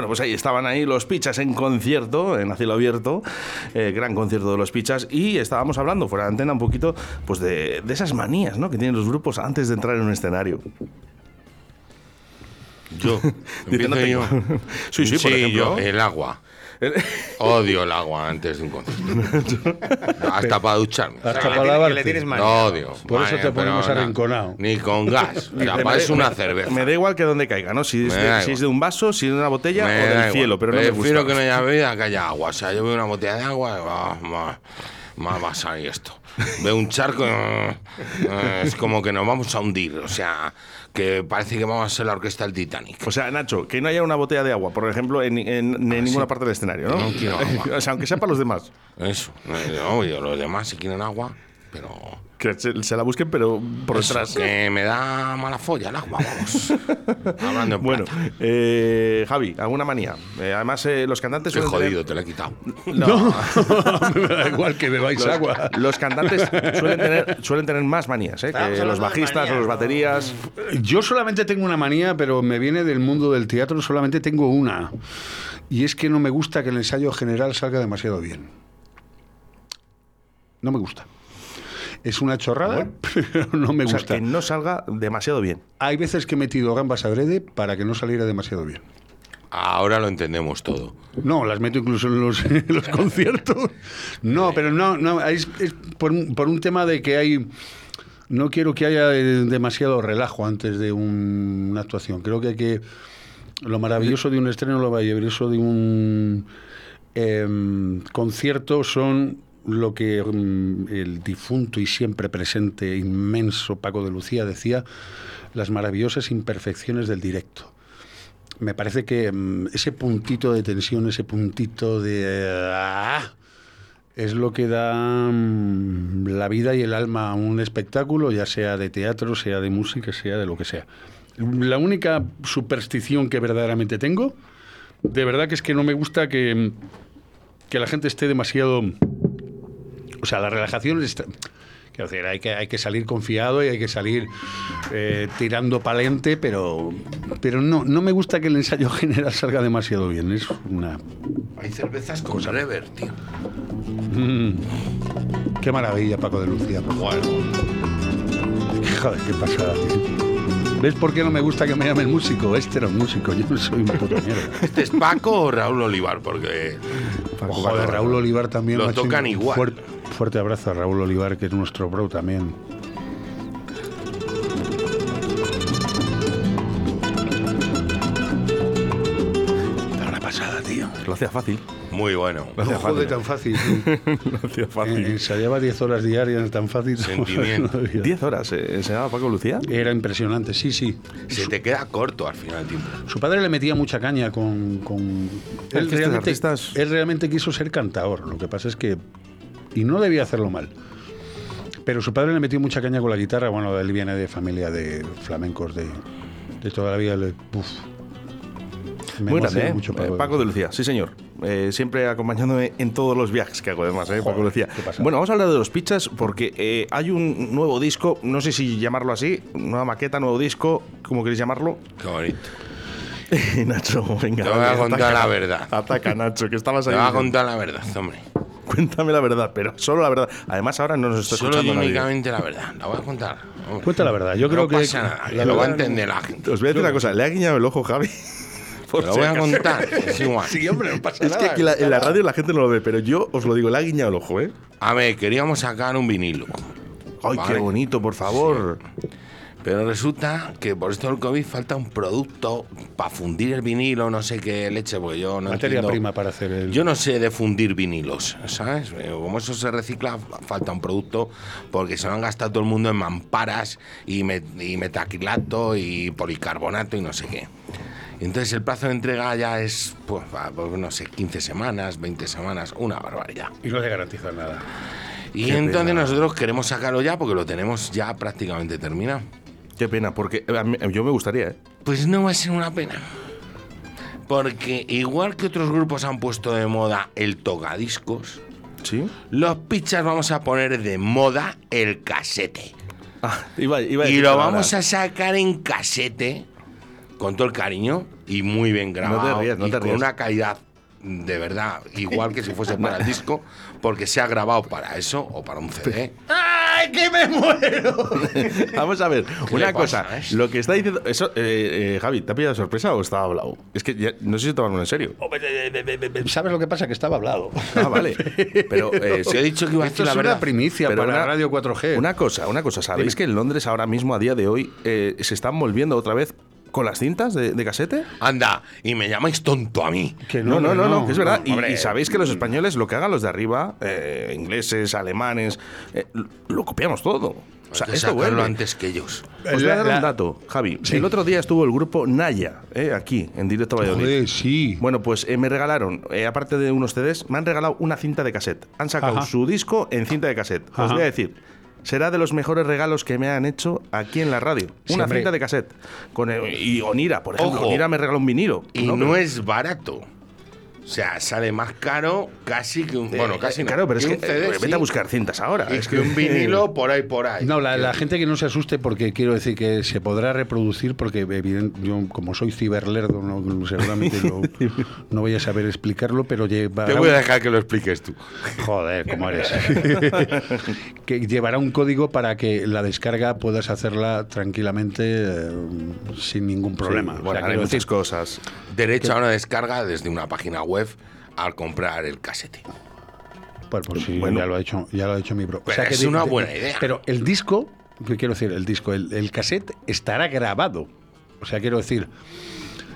Bueno, pues ahí estaban ahí los Pichas en concierto, en a cielo abierto, eh, gran concierto de los Pichas, y estábamos hablando fuera de antena un poquito pues de, de esas manías ¿no? que tienen los grupos antes de entrar en un escenario. Yo. *laughs* Yo. Sí, sí, por ejemplo. yo, el agua. Odio el agua antes de un concierto. *laughs* Hasta para ducharme. Hasta para lavarte. le tienes Lo odio. Por eso te ponemos arrinconado. Ni con gas. *laughs* O sea, Me- parece me- una cerveza. Me da igual que donde caiga, ¿no? Si es, Me de, si es de un vaso, si es de una botella Me o del igual. cielo, pero no me Prefiero gusta. que no haya bebida que haya agua. O sea, yo veo una botella de agua y va, va, más va a salir esto. Veo un charco *laughs* eh, es como que nos vamos a hundir. O sea, que parece que vamos a ser la orquesta del Titanic. O sea, Nacho, que no haya una botella de agua, por ejemplo, en, en- en ninguna parte del escenario, ¿no? No quiero *laughs* agua. o sea, aunque sea para los demás. Eso. No, obvio, los demás si quieren agua, pero... Que se, se la busquen, pero por Eso, detrás. que me da mala folla el agua, vamos. *laughs* Hablando en Bueno, plata. eh, Javi, ¿alguna manía? Eh, además, eh, los cantantes Estoy suelen jodido, tener- te lo he quitado. No. *laughs* *laughs* Me da igual que bebáis Los, agua. los cantantes suelen tener, suelen tener más manías, ¿eh? Que los hablando de bajistas o los ¿no? baterías. Yo solamente tengo una manía, pero me viene del mundo del teatro, solamente tengo una. Y es que no me gusta que el ensayo general salga demasiado bien. No me gusta. Es una chorrada, *laughs* pero no me O sea, gusta. que no salga demasiado bien. Hay veces que he metido gambas adrede para que no saliera demasiado bien. Ahora lo entendemos todo. No, las meto incluso en los, *laughs* en los conciertos. No, pero no, no es, es por, un- por un tema de que hay... No quiero que haya demasiado relajo antes de un- una actuación. Creo que hay que... Lo maravilloso de un estreno, lo maravilloso de un em, concierto son lo que mm, el difunto y siempre presente, inmenso Paco de Lucía decía, las maravillosas imperfecciones del directo me parece que mm, ese puntito de tensión, ese puntito de... ah, es lo que da mm, la vida y el alma a un espectáculo, ya sea de teatro, sea de música, sea de lo que sea. La única superstición que verdaderamente tengo, de verdad que es que no me gusta que, que la gente esté demasiado... O sea, la relajación está... Quiero decir, hay que, hay que salir confiado y hay que salir eh, tirando palente, pero, pero no, no me gusta que el ensayo *laughs* general salga demasiado bien. Es una... Hay cervezas con rever, tío. Mm. qué maravilla, Paco de Lucía. Bueno, Joder, qué pasada. tío. ¿Ves por qué no me gusta que me llamen músico? Este era un músico, yo no soy un puto mierda. *laughs* ¿este es Paco o Raúl Olivar? Porque Joder. Raúl Olivar también. Lo tocan igual. fuer- fuerte abrazo a Raúl Olivar, que es nuestro bro también. Lo hacía fácil. Muy bueno. Lo hacía No jode fácil. tan fácil. *laughs* Lo hacía Eh, fácil. ensayaba 10 horas diarias, tan fácil. *laughs* Sentimiento. no había. 10 horas, ¿eh? ¿Enseñaba Paco Lucía? Era impresionante, sí, sí. Se te queda corto al final del tiempo. Su padre le metía mucha caña con. con- Él, realmente, artistas- él realmente quiso ser cantador. Lo que pasa es que. Y no debía hacerlo mal. Pero su padre le metió mucha caña con la guitarra. Bueno, él viene de familia de flamencos de, de toda la vida. Le, uf. Me Muy grande, ¿eh? mucho, Eh, Paco, de Lucía, sí señor. Eh, siempre acompañándome en todos los viajes que hago, además, ¿eh? Paco Lucía. Bueno, vamos a hablar de los pizzas porque eh, hay un nuevo disco, no sé si llamarlo así, nueva maqueta, nuevo disco, ¿cómo queréis llamarlo? Qué bonito. *laughs* Nacho, venga. Te voy a dale, contar ataca. la verdad. Ataca, Nacho, que estabas Te ahí. voy a contar la verdad, hombre. Cuéntame la verdad, pero solo la verdad. Además, ahora no nos está Solo y escuchando nadie. únicamente la verdad. La voy a contar. Cuenta la verdad. Yo creo no que. pasa nada. la lo va a entender la gente. Os voy a decir una cosa, le ha guiñado el ojo, Javi. Por Te lo si voy a contar. Es *laughs* igual. Sí, hombre, no pasa Es que nada. aquí la- en la radio la gente no lo ve, pero yo os lo digo, le ha guiñado el ojo, ¿eh? A ver, queríamos sacar un vinilo. Ay, Vale. qué bonito, por favor. Pero resulta que por esto del COVID falta un producto para fundir el vinilo, no sé qué leche, porque yo no Materia entiendo- prima para hacer el. Yo no sé de fundir vinilos, ¿sabes? Eh, Como eso se recicla, falta un producto porque se lo han gastado todo el mundo en mamparas y, met- y metaquilato y policarbonato y no sé qué. Entonces el plazo de entrega ya es, pues, pues, no sé, 15 semanas, 20 semanas, una barbaridad. Y no le garantiza nada. Y Qué entonces pena. nosotros queremos sacarlo ya porque lo tenemos ya prácticamente terminado. Qué pena, porque a mí- yo me gustaría, ¿eh? Pues no va a ser una pena. Porque igual que otros grupos han puesto de moda el tocadiscos, ¿Sí? los pizzas vamos a poner de moda el casete. Ah, iba, iba a Y lo vamos a sacar en casete con todo el cariño y muy bien grabado. rías, no y te con rías. una calidad de verdad, igual que si fuese para el disco, porque se ha grabado para eso o para un CD. ¡Ay, que me muero! *laughs* Vamos a ver, ¿Qué una cosa. pasa, eh? Lo que está diciendo. Eso, eh, eh, Javi, ¿te ha pillado sorpresa o estaba hablado? Es que ya- no sé si tomarlo en serio. ¿Sabes lo que pasa? Que estaba hablado. Ah, vale. *laughs* Pero eh, Si he dicho que iba a Esto decir la es verdad. una primicia Pero para una- Radio 4G. Una cosa, una cosa. ¿Sabéis que en Londres ahora mismo, a día de hoy, eh, se están volviendo otra vez con las cintas de, de casete? Anda, y me llamáis tonto a mí. Que No, no, no, no, que es verdad. Y- hombre. y, sabéis que los españoles, lo que hagan los de arriba, eh, ingleses, alemanes, eh, lo- copiamos todo. O sea, esto vuelve. antes que ellos. Os voy a dar La- un dato, Javi. Sí. El otro día estuvo el grupo Naya, eh, aquí, en directo a Valladolid. Joder, sí. Bueno, pues eh, me regalaron, eh, aparte de unos CDs, me han regalado una cinta de cassette. Han sacado Ajá. su disco en cinta de cassette. Os Ajá. voy a decir, será de los mejores regalos que me han hecho aquí en la radio. Una hombre. cinta de cassette. Con, y Onira, por ejemplo. Ojo. Onira me regaló un vinilo. Y no, es barato. O sea, sale más caro casi que un. eh, Bueno, casi no. Claro, pero es que CD, eh, vete sí, a buscar cintas ahora. Y es que un vinilo por ahí, por ahí. No, la, la gente que no se asuste porque quiero decir que se podrá reproducir porque evident- yo como soy ciberlerdo no, seguramente no, *laughs* no voy a saber explicarlo, pero llevará Te voy a dejar que lo expliques tú. Joder, ¿cómo eres? *laughs* que llevará un código para que la descarga puedas hacerla tranquilamente eh, sin ningún problema. Sí, O bueno, sea, hay muchas decir, cosas. Derecho a una descarga desde una página web al comprar el casete. Bueno, pues sí, Bueno. ya lo ha hecho, ya lo ha hecho mi bro. Pero es una buena idea. Pero el disco, ¿qué quiero decir? El disco, el, el cassette estará grabado. O sea, quiero decir,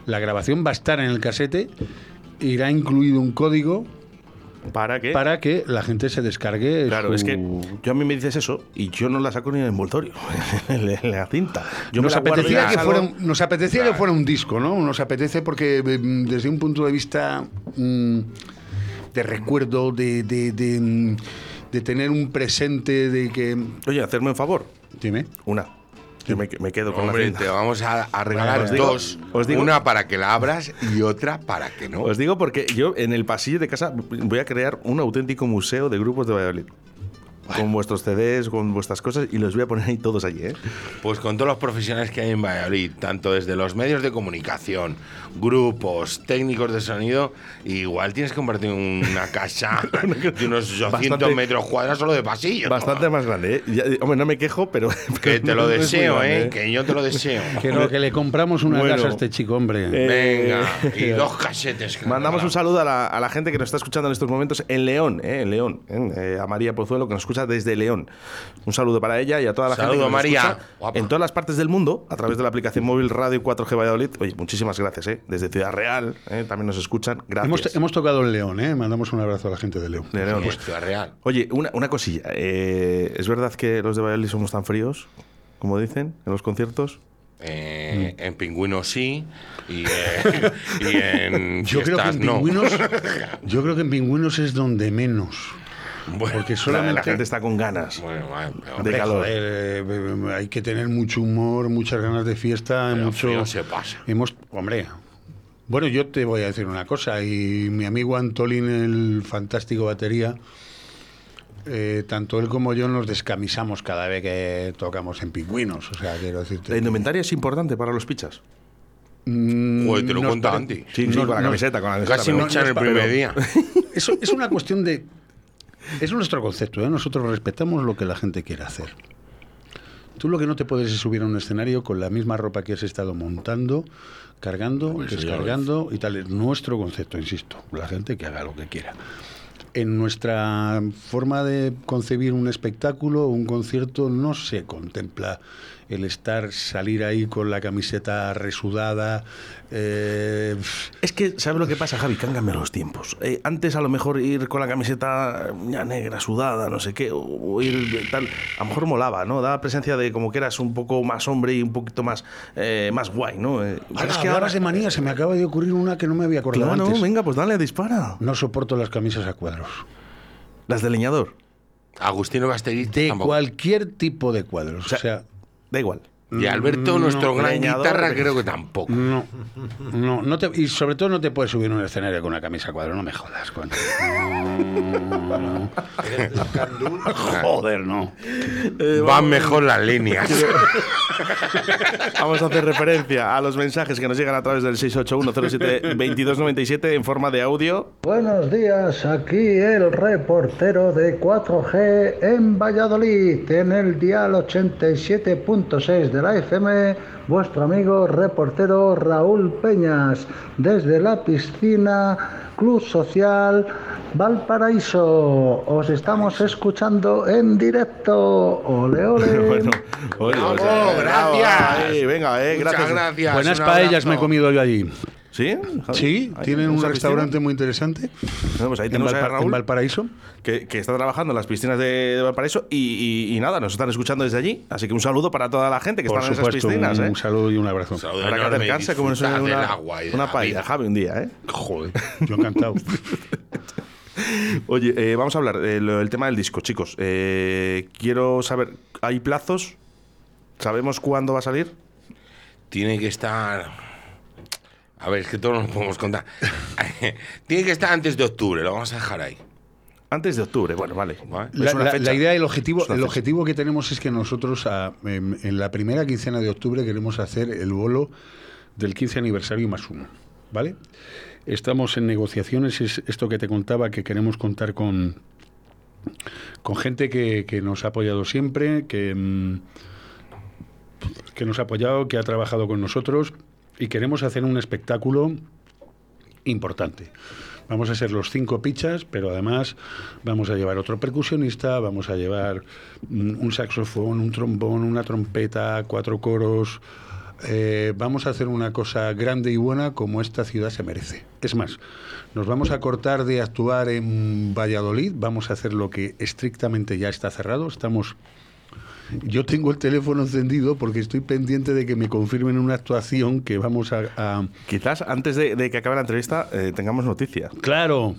la grabación va a estar en el casete, irá incluido un código ¿Para qué? para que la gente se descargue. Claro, su- es que yo a mí me dices eso y yo no la saco ni en el envoltorio, *laughs* en la- cinta. Yo nos apetecía, que fuera, un- nos apetecía que fuera un disco, ¿no? Nos apetece porque mm, desde un punto de vista mm, de recuerdo, de, de, de, mm, de tener un presente, de que... Oye, hacerme un favor. Dime. Una. Yo me, me quedo con Hombre, la te vamos a, a regalar os digo- dos. os digo- una para que la abras y otra para que no. Os digo porque yo en el pasillo de casa voy a crear un auténtico museo de grupos de Valladolid. con vuestros CDs, con vuestras cosas y los voy a poner ahí todos allí, ¿eh? Pues con todos los profesionales que hay en Valladolid, tanto desde los medios de comunicación, grupos, técnicos de sonido, igual tienes que compartir una casa *laughs* de unos 800 Bastante- metros cuadrados solo de pasillo. Bastante más grande, ¿eh? Ya- hombre, no me quejo, pero... *laughs* Que te lo deseo, grande, ¿eh? Que yo te lo deseo. *laughs* Que, no, que le compramos una Bueno. casa a este chico, hombre. Eh, Venga, y dos casetes. que Mandamos un saludo a la, a la gente que nos está escuchando en estos momentos en León, ¿eh? en León, ¿eh? Eh, a María Pozuelo que nos escucha desde León. Un saludo para ella y a toda la gente Saludo, que nos María. escucha Guapa. en todas las partes del mundo a través de la aplicación móvil Radio 4G Valladolid. Oye, muchísimas gracias, ¿eh? Desde Ciudad Real, ¿eh? también nos escuchan. Gracias. Hemos, hemos tocado en León, ¿eh? Mandamos un abrazo a la gente de León. De León. Pues Ciudad Real. Oye, una, una cosilla. eh, ¿Es verdad que los de Valladolid somos tan fríos, como dicen, en los conciertos? Eh, En pingüinos sí y, eh, *laughs* y en Yo creo que en no. pingüinos, *laughs* yo creo que en pingüinos es donde menos. Bueno, Porque La, solamente la gente está con ganas. bueno, de calor. joder, eh, hay que tener mucho humor, muchas ganas de fiesta, pero mucho. frío se pasa. Hemos, hombre. Bueno, yo te voy a decir una cosa y mi amigo Antolín, el fantástico batería, eh, tanto él como yo nos descamisamos cada vez que tocamos en pingüinos. O sea, quiero decirte. ¿La indumentaria es importante para los pichas? Mm, Joder, te lo cuenta pare- Andy. Sí, sí, no- con la no- camiseta, con la camiseta. Casi me echan el pero- primer día. *laughs* Eso es una cuestión de. Es nuestro concepto, ¿eh? Nosotros respetamos lo que la gente quiere hacer. Tú lo que no te puedes es subir a un escenario con la misma ropa que has estado montando, cargando, Pues descargando y tal. Es nuestro concepto, insisto. La gente que haga lo que quiera. En nuestra forma de concebir un espectáculo un concierto no se contempla el estar, salir ahí con la camiseta resudada. eh, Es que, ¿sabes lo que pasa, Javi? Cambiado los tiempos. Eh, antes, a lo mejor, ir con la camiseta ya negra, sudada, no sé qué, o, o ir tal, a lo mejor molaba, ¿no? Daba presencia de como que eras un poco más hombre y un poquito más, eh, más guay, ¿no? Eh, Ahora, es que hablabas de manía, se me acaba de ocurrir una que no me había acordado Claro, antes. venga, pues dale, dispara. No soporto las camisas a cuadros. Las de leñador. Agustino Basterista De tampoco. cualquier tipo de cuadros. O sea, Da igual. Y Alberto, nuestro no, gran leñador, guitarra, creo que tampoco. no, no, no te, y sobre todo no te puedes subir a un escenario con una camisa a cuadros, no me jodas. No, no. *laughs* Joder, no. Van mejor las líneas. *laughs* Vamos a hacer referencia a los mensajes que nos llegan a través del 681072297 en forma de audio. Buenos días, aquí el reportero de 4G en Valladolid, en el dial 87.6 de la FM, vuestro amigo reportero Raúl Peñas, desde la piscina Club Social Valparaíso. Os estamos escuchando en directo. Ole, ole. *laughs* Bueno, oye, Bravo, o sea, bravo, gracias. venga, eh, Muchas gracias. gracias. Buenas paellas me he comido yo allí. ¿Sí? Javi? Sí, tienen en un restaurante piscina. muy interesante Bueno, pues ahí en, a Valpa- Raúl. en Valparaíso. que, que está trabajando en las piscinas de, de Valparaíso y, y- y nada, nos están escuchando desde allí. Así que un saludo para toda la gente que Por está en esas piscinas. un, ¿eh? un saludo y un abrazo. Un saludo Habrá que acercarse como una, del agua y una la paella. Javi, un día. ¿eh? Joder, *laughs* yo encantado. Oye, eh, vamos a hablar del tema del disco, chicos. Eh, quiero saber, ¿hay plazos? ¿Sabemos cuándo va a salir? Tiene que estar. A ver, es que todos nos podemos contar. *laughs* Tiene que estar antes de octubre, lo vamos a dejar ahí. Antes de octubre, bueno, vale. La, Es una la- fecha. la idea, el objetivo, el objetivo que tenemos es que nosotros a- en, en la primera quincena de octubre queremos hacer el bolo del 15 aniversario más uno, ¿vale? Estamos en negociaciones, es esto que te contaba, que queremos contar con, con gente que, que nos ha apoyado siempre, que, mm, que nos ha apoyado, que ha trabajado con nosotros y queremos hacer un espectáculo importante. Vamos a ser los cinco pichas, pero además vamos a llevar otro percusionista, vamos a llevar mm, un saxofón, un trombón, una trompeta, cuatro coros. Eh, vamos a hacer una cosa grande y buena como esta ciudad se merece. Es más, nos vamos a cortar de actuar en Valladolid, vamos a hacer lo que estrictamente ya está cerrado. Estamos yo tengo el teléfono encendido porque estoy pendiente de que me confirmen una actuación que vamos a... a- Quizás antes de, de que acabe la entrevista eh, tengamos noticia. Claro,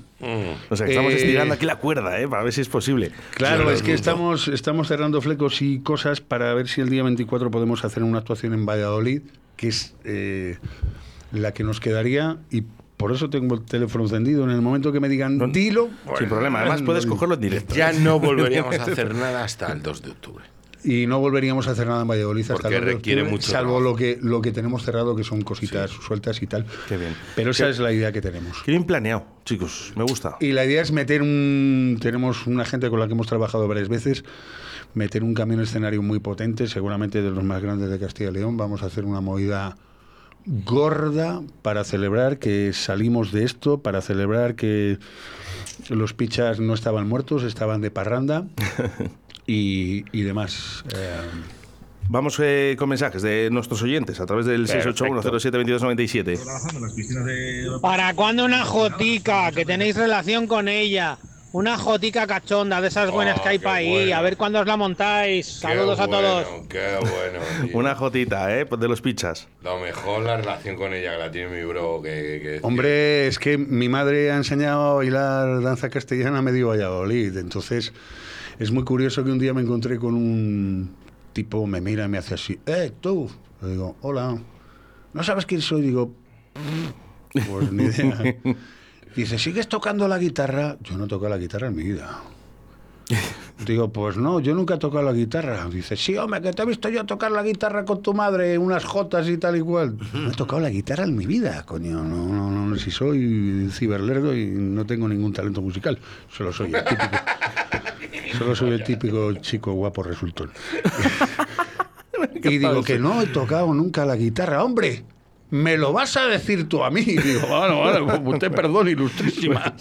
O sea, que estamos Eh, estirando aquí la cuerda, ¿eh? Para ver si es posible. claro, es que estamos, estamos cerrando flecos y cosas para ver si el día 24 podemos hacer una actuación en Valladolid, que es eh, la que nos quedaría y Por eso tengo el teléfono encendido. En el momento que me digan, dilo. Sin problema. Además, puedes cogerlo en directo. Ya no volveríamos *laughs* a hacer nada hasta el 2 de octubre. Y no volveríamos a hacer nada en Valladolid hasta Porque el 2 de requiere octubre, mucho Salvo trabajo. lo que, lo que tenemos cerrado, que son cositas sueltas y tal. Qué bien. Pero esa Qué- es la idea que tenemos. Qué bien planeado, chicos. Me gusta. Y la idea es meter un. Tenemos una gente con la que hemos trabajado varias veces. Meter un camión escenario muy potente, seguramente de los más grandes de Castilla y León. Vamos a hacer una movida gorda para celebrar que salimos de esto, para celebrar que los pichas no estaban muertos, estaban de parranda *laughs* y, y demás. Eh, Vamos eh, con mensajes de nuestros oyentes a través del Perfecto. 681-072297. ¿Para cuándo una jotica? Que tenéis relación con ella. Una jotica cachonda de esas buenas que hay para ahí. A ver cuándo os la montáis. Saludos a todos. Qué bueno. Una jotita, ¿eh? De los pichas. Lo mejor la relación con ella que la tiene mi bro. Que, que- Hombre, es que mi madre ha enseñado a bailar danza castellana a medio Valladolid. Entonces, es muy curioso que un día me encontré con un tipo, me mira y me hace así, ¡eh, tú! Le digo, hola. ¿No sabes quién soy? Digo, pues ni idea. *laughs* Dice, ¿sigues tocando la guitarra? Yo no toco la guitarra en mi vida. *laughs* Digo, pues no, yo nunca he tocado la guitarra. Dice, sí, hombre, que te he visto yo tocar la guitarra con tu madre, unas jotas y tal y cual. No he tocado la guitarra en mi vida, coño. No, no, no, si soy ciberlerdo y no tengo ningún talento musical. Solo soy el típico. *laughs* Solo soy el típico chico guapo resultón. *laughs* y digo que no he tocado nunca la guitarra. ¡Hombre! ¿Me lo vas a decir tú a mí? Y digo, bueno, bueno, pues usted perdón, ilustrísima.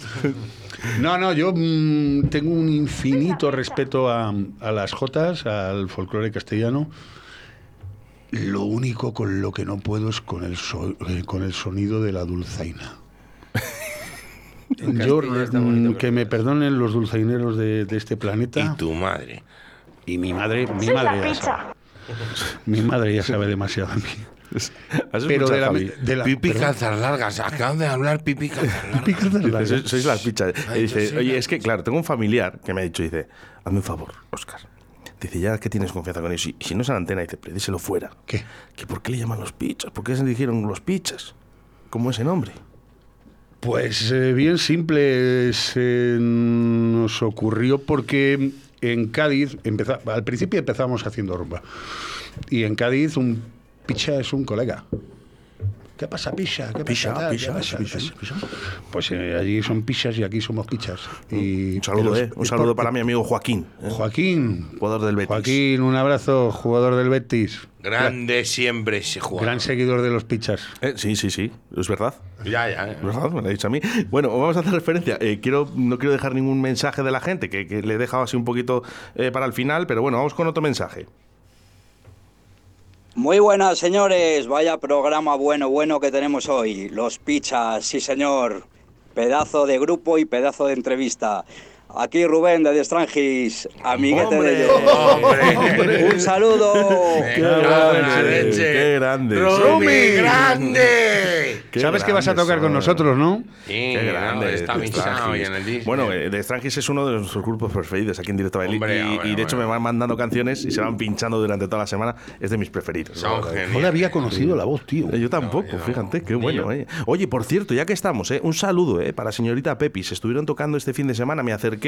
No, no, yo mm, tengo un infinito respeto a, a las jotas, al folclore castellano. Lo único con lo que no puedo es con el, so- eh, con el sonido de la dulzaina. *laughs* Yo, mm, bonito, que me perdonen los dulzaineros de, de este planeta. Y tu madre. Y mi madre, mi madre ya sabe. Mi madre ya sabe demasiado de mí. Pero de la, de la Pipi calzas largas. Acaban de hablar pipi calzas largas. Sois, sois las pichas. Ay, Y dice, sí, oye, la- es que, claro, tengo un familiar que me ha dicho, dice, hazme un favor, Oscar. Dice, ya que tienes confianza con ellos, y si no es en antena, dice, pero díselo fuera. ¿Qué? ¿Que ¿Por qué le llaman los pichas? ¿Por qué se dijeron los pichas? ¿Cómo ese nombre? Pues eh, bien simple, se nos ocurrió porque en Cádiz, empeza- al principio empezamos haciendo rumba, y en Cádiz un picha es un colega. ¿Qué pasa, picha? ¿Qué pasa, ¿Qué pasa? picha, picha. Pues eh, allí son pichas y aquí somos pichas. Y Un saludo, los- eh. Un saludo por- para mi amigo Joaquín. eh, Joaquín. Jugador del Betis. Joaquín, un abrazo, jugador del Betis. Grande siempre ese jugador. Gran seguidor de los pichas. Eh, sí, sí, sí, es verdad. Ya, ya. Es verdad, me lo ha dicho a mí. Bueno, vamos a hacer referencia. Eh, quiero, no quiero dejar ningún mensaje de la gente, que, que le he dejado así un poquito eh, para el final, pero bueno, vamos con otro mensaje. Muy buenas, señores. Vaya programa bueno, bueno que tenemos hoy. Los pichas, sí, señor. Pedazo de grupo y pedazo de entrevista. Aquí Rubén de Destrangis, amiguete de ellos. *laughs* Un saludo. ¡Qué grande! ¡Qué grande! ¡Rumi, grande! Qué Sabes que vas a tocar con nosotros, ¿no? Sí, Qué grande. está The mixado Strangis. y en el disco. Bueno, eh, The Strangis es uno de nuestros grupos preferidos aquí en Directo Bailey. Hombre, y, hombre, y de hecho hombre. me van mandando canciones y se van pinchando durante toda la semana. Es de mis preferidos. Son ¿no? le había conocido la voz, tío. Eh, Yo tampoco, No, yo no. fíjate, qué bueno. eh. Oye, por cierto, ya que estamos, eh, un saludo eh, para señorita Pepis. Estuvieron tocando este fin de semana, me acerqué.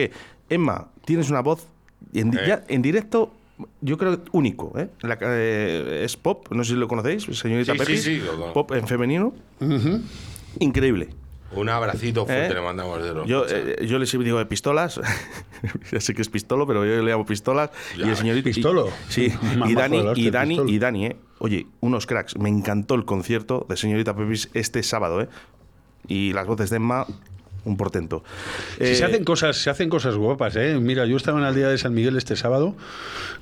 Emma, tienes una voz en, Eh. ya en directo, yo creo único. ¿eh? La- eh, es pop, no sé si lo conocéis, señorita Sí, sí, Pepis. sí, lo conozco. pop en femenino. Increíble. Un abracito fuerte ¿Eh? le mandamos de los Yo, eh, yo les digo de pistolas. *laughs* ya sé que es pistolo, pero yo le llamo pistolas. y el señorito. y- ¿Pistolo? sí. *laughs* Y Dani, y Dani, pistolo. y Dani, eh. Oye, unos cracks. Me encantó el concierto de señorita Pepis este sábado, ¿eh? Y las voces de Emma, un portento. Si Eh, se hacen cosas, se hacen cosas guapas, ¿eh? Mira, yo estaba en la aldea de San Miguel este sábado,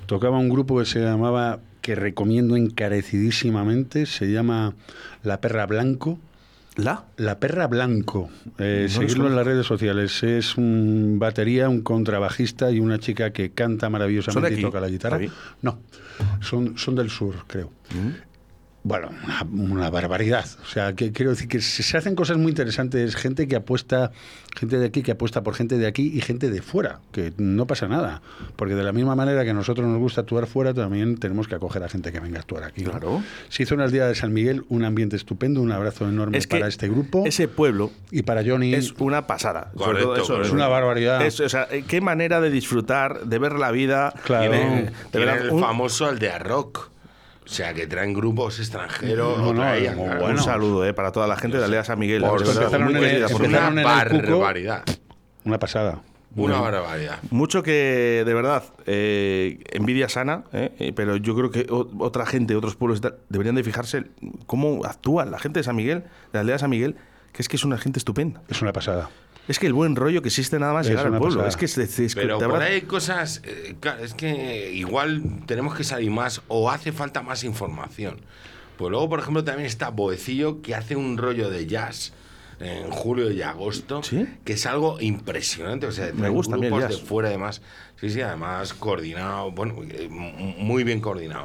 tocaba un grupo que se llamaba, que recomiendo encarecidísimamente, se llama La Perra Blanco. ¿La? La Perra Blanco. Eh, No seguirlo en las redes sociales. Es un batería, un contrabajista y una chica que canta ¿Son maravillosamente y toca la guitarra. Javi? No, son, son del sur, creo. Bueno, una, una barbaridad. O sea, que quiero decir que se, se hacen cosas muy interesantes. Gente que apuesta, gente de aquí que apuesta por gente de aquí y gente de fuera, que no pasa nada. Porque de la misma manera que a nosotros nos gusta actuar fuera, también tenemos que acoger a gente que venga a actuar aquí. Claro. Se hizo en el Día de San Miguel un ambiente estupendo, un abrazo enorme Es que para este grupo. Ese pueblo y para Johnny es una pasada. Sobre Correcto, todo eso, correcto. Es una barbaridad. Es- o sea, eh, qué manera de disfrutar, de ver la vida. Claro. de- de el un- famoso Aldea Rock. O sea, que traen grupos extranjeros. No, claro. Un saludo eh, para toda la gente de Aldea San Miguel. Por De verdad, empezaron muy en el- querida por empezaron mí. en el Cuco. barbaridad. Una pasada. Una barbaridad. Mucho que, de verdad, eh, envidia sana, eh, eh, pero yo creo que o- otra gente, otros pueblos deberían de fijarse cómo actúa la gente de San Miguel, de la aldea de San Miguel, que es que es una gente estupenda. Es una pasada. Es que el buen rollo que existe nada más Es llegar al pueblo. pasada. Es que es, es- es Pero por ahí hay cosas. eh, es que igual tenemos que salir más o hace falta más información. Pues luego, por ejemplo, también está Boecillo que hace un rollo de jazz en julio y agosto, que es algo impresionante. O sea, Me gusta grupos jazz. de fuera, además. Sí, sí, además coordinado, bueno, eh, muy bien coordinado.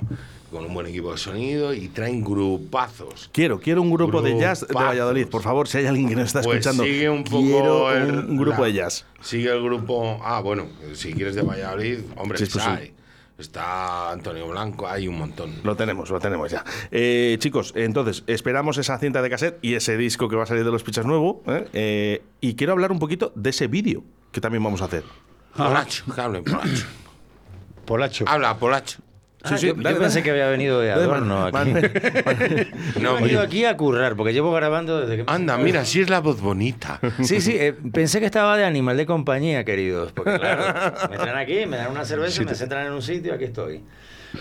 Con un buen equipo de sonido y traen grupazos. Quiero, quiero un grupo de jazz de. Valladolid. Por favor, si hay alguien que nos está Pues escuchando, sigue un poco quiero el- un, grupo la- de jazz. Sigue el grupo. Ah, bueno, si quieres de Valladolid, hombre, Sí, sí, pues sí. Está Antonio Blanco, hay un montón. Lo tenemos, lo tenemos ya. Eh, chicos, entonces, esperamos esa cinta de cassette y ese disco que va a salir de los pichas nuevo. ¿eh? Eh, y quiero hablar un poquito de ese vídeo que también vamos a hacer. Polacho, que hablen Polacho. Polacho. Habla, Polacho. Ah, yo, yo pensé que había venido de Dale, adorno man- aquí. *laughs* No, he venido aquí a currar, porque llevo grabando desde que... Anda, mira, sí es la voz bonita. Sí, sí, eh, pensé que estaba de animal de compañía, queridos. Porque claro, me traen aquí, me dan una cerveza, me centran en un sitio, aquí estoy.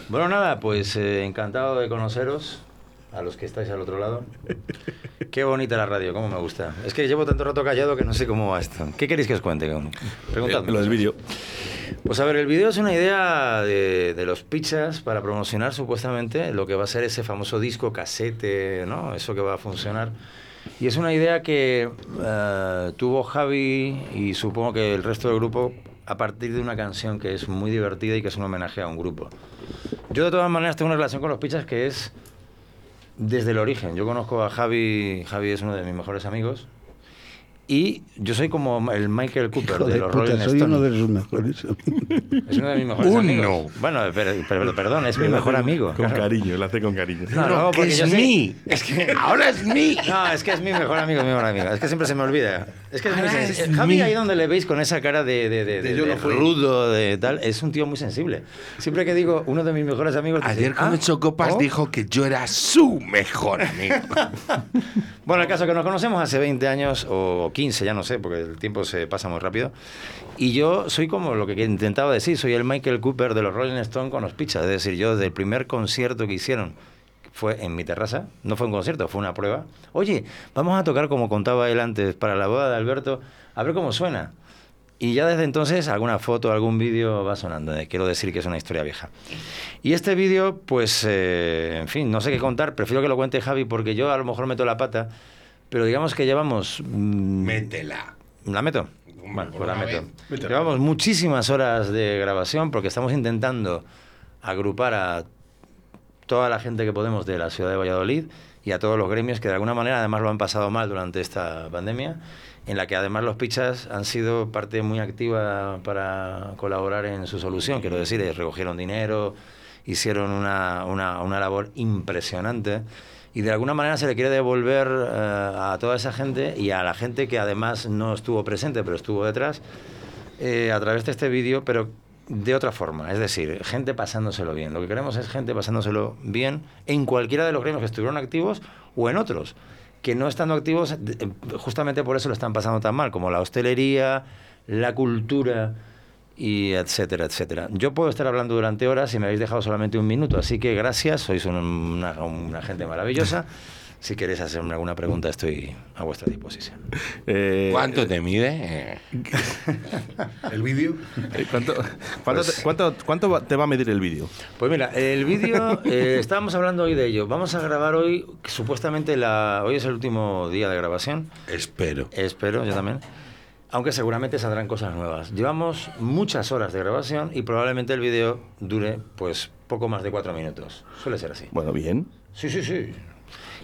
Bueno, nada, pues eh, encantado de conoceros, a los que estáis al otro lado. Qué bonita la radio, cómo me gusta. Es que llevo tanto rato callado que no sé cómo va esto. ¿Qué queréis que os cuente? Preguntadme. Lo del vídeo. Pues a ver, el vídeo es una idea de, de los pizzas para promocionar supuestamente lo que va a ser ese famoso disco casete, ¿no? Eso que va a funcionar. Y es una idea que eh, tuvo Javi y supongo que el resto del grupo a partir de una canción que es muy divertida y que es un homenaje a un grupo. Yo de todas maneras tengo una relación con los pizzas que es desde el origen. Yo conozco a Javi, Javi es uno de mis mejores amigos. Y yo soy como el Michael Cooper Hijo de, de los puta, Rolling soy Stones. uno de los mejores. Es uno de mis mejores Uno. amigos. Bueno, pero, pero- perdón, es mi mejor amigo. Con claro. cariño, lo hace con cariño. No, no, que porque es yo mí. Es que Ahora es mí. No, es que es mi mejor amigo, mi mejor amigo. Es que siempre se me olvida. Es que es muy es Javi, mí. ahí donde le veis con esa cara de, de, de, de- yo no rudo, de tal, es un tío muy sensible. Siempre que digo uno de mis mejores amigos. Ayer cuando "Ah, echó copas oh". dijo que yo era su mejor amigo. *laughs* Bueno, el caso es que nos conocemos hace 20 años o 15, ya no sé, porque el tiempo se pasa muy rápido. Y yo soy como lo que intentaba decir, soy el Michael Cooper de los Rolling Stones con los pizzas. Es decir, yo desde el primer concierto que hicieron fue en mi terraza, no fue un concierto, fue una prueba. Oye, vamos a tocar como contaba él antes para la boda de Alberto, a ver cómo suena. Y ya desde entonces alguna foto, algún vídeo va sonando. eh, Quiero decir que es una historia vieja. Y este vídeo, pues, eh, en fin, no sé qué contar. Prefiero que lo cuente Javi porque yo a lo mejor meto la pata. Pero digamos que llevamos... mm, Métela. ¿La meto? Bueno, pues la meto. Llevamos muchísimas horas de grabación porque estamos intentando agrupar a toda la gente que podemos de la ciudad de Valladolid y a todos los gremios que de alguna manera además lo han pasado mal durante esta pandemia, en la que además los pichas han sido parte muy activa para colaborar en su solución. Quiero decir, eh, recogieron dinero, hicieron una, una, una labor impresionante y de alguna manera se le quiere devolver eh, a toda esa gente y a la gente que además no estuvo presente pero estuvo detrás eh, a través de este vídeo, pero de otra forma. Es decir, gente pasándoselo bien. Lo que queremos es gente pasándoselo bien en cualquiera de los gremios que estuvieron activos o en otros que no estando activos, eh, justamente por eso lo están pasando tan mal, como la hostelería, la cultura y etcétera, etcétera. Yo puedo estar hablando durante horas y me habéis dejado solamente un minuto, así que gracias, sois un- una, una gente maravillosa. *laughs* Si queréis hacerme alguna pregunta, estoy a vuestra disposición. Eh, ¿Cuánto te mide? *laughs* ¿El vídeo? eh, ¿Cuánto, cuánto, Pues- te, cuánto- cuánto va- te va a medir el vídeo? Pues mira, el vídeo, *laughs* eh, estábamos hablando hoy de ello. Vamos a grabar hoy, supuestamente la, hoy es el último día de grabación. Espero. Espero, yo también. Aunque seguramente saldrán cosas nuevas. Llevamos muchas horas de grabación y probablemente el vídeo dure pues poco más de cuatro minutos. Suele ser así. Bueno, bien. Sí, sí, sí.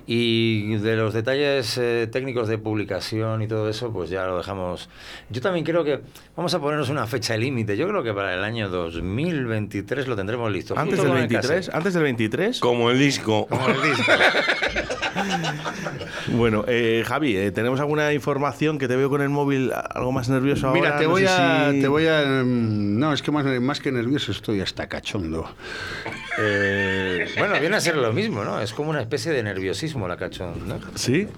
Y de los detalles eh, técnicos de publicación y todo eso, pues ya lo dejamos. Yo también creo que vamos a ponernos una fecha límite. Yo creo que para el año 2023 lo tendremos listo. Antes del con el 23, cassette. antes del 23. Como el disco. Como el disco. *laughs* Bueno, eh, Javi, eh, ¿tenemos alguna información que te veo con el móvil algo más nervioso Mira, ahora? te No voy, a, si- te voy a... mm, No, es que más, más que nervioso estoy hasta cachondo. Eh, Bueno, viene a ser lo mismo, ¿no? Es como una especie de nerviosismo la cachón, ¿no? ¿Sí?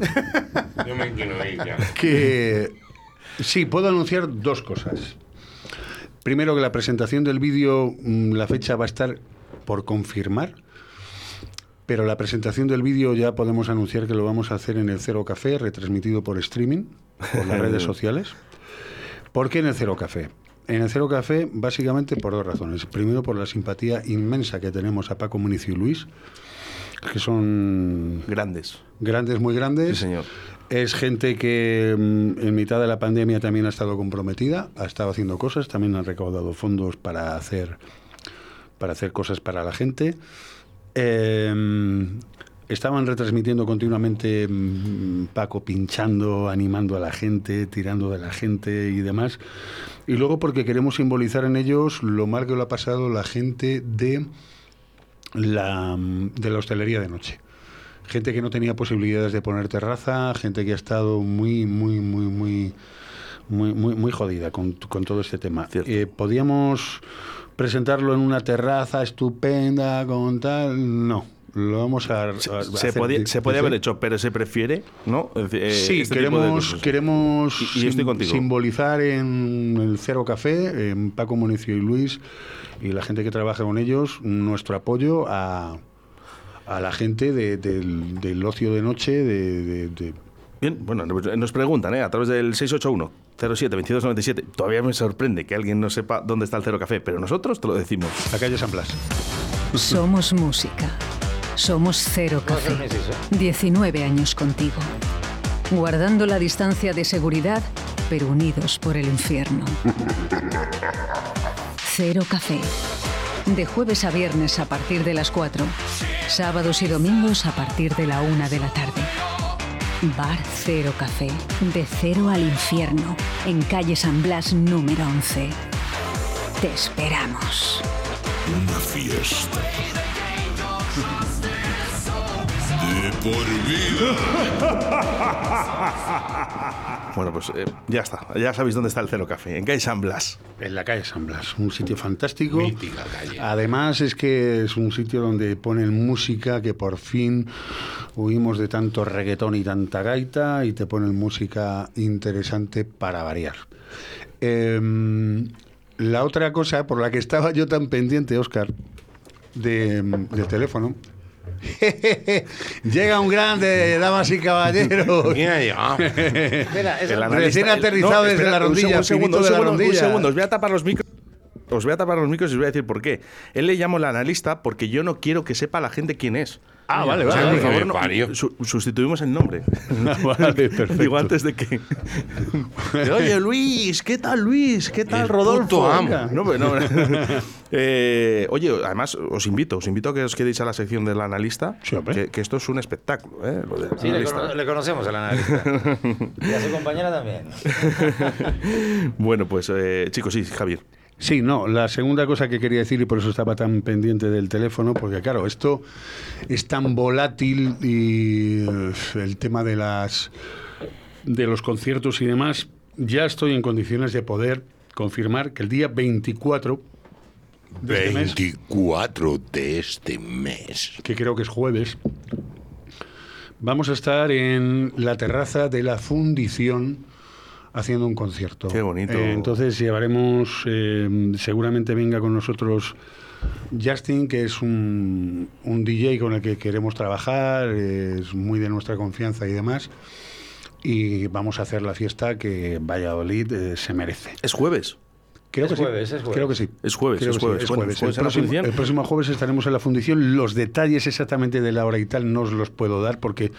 *laughs* Yo me quiero ir ya. que sí, puedo anunciar dos cosas. Primero que la presentación del vídeo, mm, la fecha va a estar por confirmar, pero la presentación del vídeo ya podemos anunciar que lo vamos a hacer en el Cero Café, retransmitido por streaming, por las redes *laughs* sociales. ¿Por qué en el Cero Café? En el Cero Café, básicamente por dos razones. Primero, por la simpatía inmensa que tenemos a Paco Municio y Luis, que son Grandes. grandes, muy grandes. Sí, señor. Es gente que mm, en mitad de la pandemia también ha estado comprometida, ha estado haciendo cosas, también han recaudado fondos para hacer, para hacer cosas para la gente. Eh, estaban retransmitiendo continuamente mm, Paco pinchando, animando a la gente, tirando de la gente y demás. Y luego porque queremos simbolizar en ellos lo mal que lo ha pasado la gente de la, de la hostelería de noche. Gente que no tenía posibilidades de poner terraza, gente que ha estado muy, muy, muy, muy, muy, muy, muy jodida con, con todo este tema. Eh, Podíamos presentarlo en una terraza estupenda, con tal. No. Lo vamos a. a Se, hacer podía, se podía haber hecho, pero se prefiere, ¿no? Eh, Sí, este queremos, queremos Y- y sim- simbolizar en el Cero Café, en Paco Municio y Luis, y la gente que trabaja con ellos, nuestro apoyo a, a la gente de- del, del ocio de noche, de, de- Bien, bueno, nos- nos preguntan, ¿eh? A través del 681 07 2297. Todavía me sorprende que alguien no sepa dónde está el Cero Café, pero nosotros te lo decimos. La calle San Blas. Somos música. Somos Cero ¿Puedo hacer Café. un inciso? 19 años contigo. Guardando la distancia de seguridad, pero unidos por el infierno. *laughs* Cero Café. De jueves a viernes a partir de las 4. Sábados y domingos a partir de la 1 de la tarde. Bar Cero Café. De cero al infierno. En calle San Blas número 11. Te esperamos. Una fiesta. De por vida. *laughs* Bueno, pues eh, ya está. Ya sabéis dónde está el Cero Café, en calle San Blas. En la calle San Blas, un sitio fantástico. Mítica calle. Además es que es un sitio donde ponen música que por fin huimos de tanto reggaetón y tanta gaita y te ponen música interesante para variar. Em, la otra cosa por la que estaba yo tan pendiente, Oscar, de, del teléfono. *laughs* Llega un grande, damas y caballeros. *laughs* Espera, El Recién aterrizado desde espera, la un rondilla, segundo, un segundo, un segundo, un rondilla. segundo. Os voy a tapar los micros. Os voy a tapar los micros y os voy a decir por qué. Él le llamo el analista porque yo no quiero que sepa la gente quién es. Ah, vale, O sea, vale. por favor, no- su- sustituimos el nombre. *laughs* Vale, *laughs* perfecto. Digo, antes de que. *laughs* Oye, Luis, ¿qué tal, Luis? ¿Qué tal, El Rodolfo? puto amo. No, pues, no, Eh, oye, además, os invito, os invito a que os quedéis a la sección del analista. Sí, que, que esto es un espectáculo, ¿eh? Lo del Sí, le, cono- le conocemos al analista. y a su compañera también. bueno, pues, eh, chicos, sí, Javier. Sí, no, la segunda cosa que quería decir, y por eso estaba tan pendiente del teléfono, porque claro, esto es tan volátil y el tema de las de los conciertos y demás, ya estoy en condiciones de poder confirmar que el día 24 de este mes, 24 de este mes. que creo que es jueves, vamos a estar en la terraza de la fundición haciendo un concierto. Qué bonito. Eh, entonces llevaremos, eh, seguramente venga con nosotros Justin, que es un, un DJ con el que queremos trabajar, es muy de nuestra confianza y demás. Y vamos a hacer la fiesta que Valladolid eh, se merece. Es jueves. Creo Es que jueves, sí. es jueves. Creo que sí. Es jueves, Creo es que sí, jueves. es jueves. jueves el, la próximo, el próximo jueves estaremos en la fundición. Los detalles exactamente de la hora y tal no os los puedo dar porque,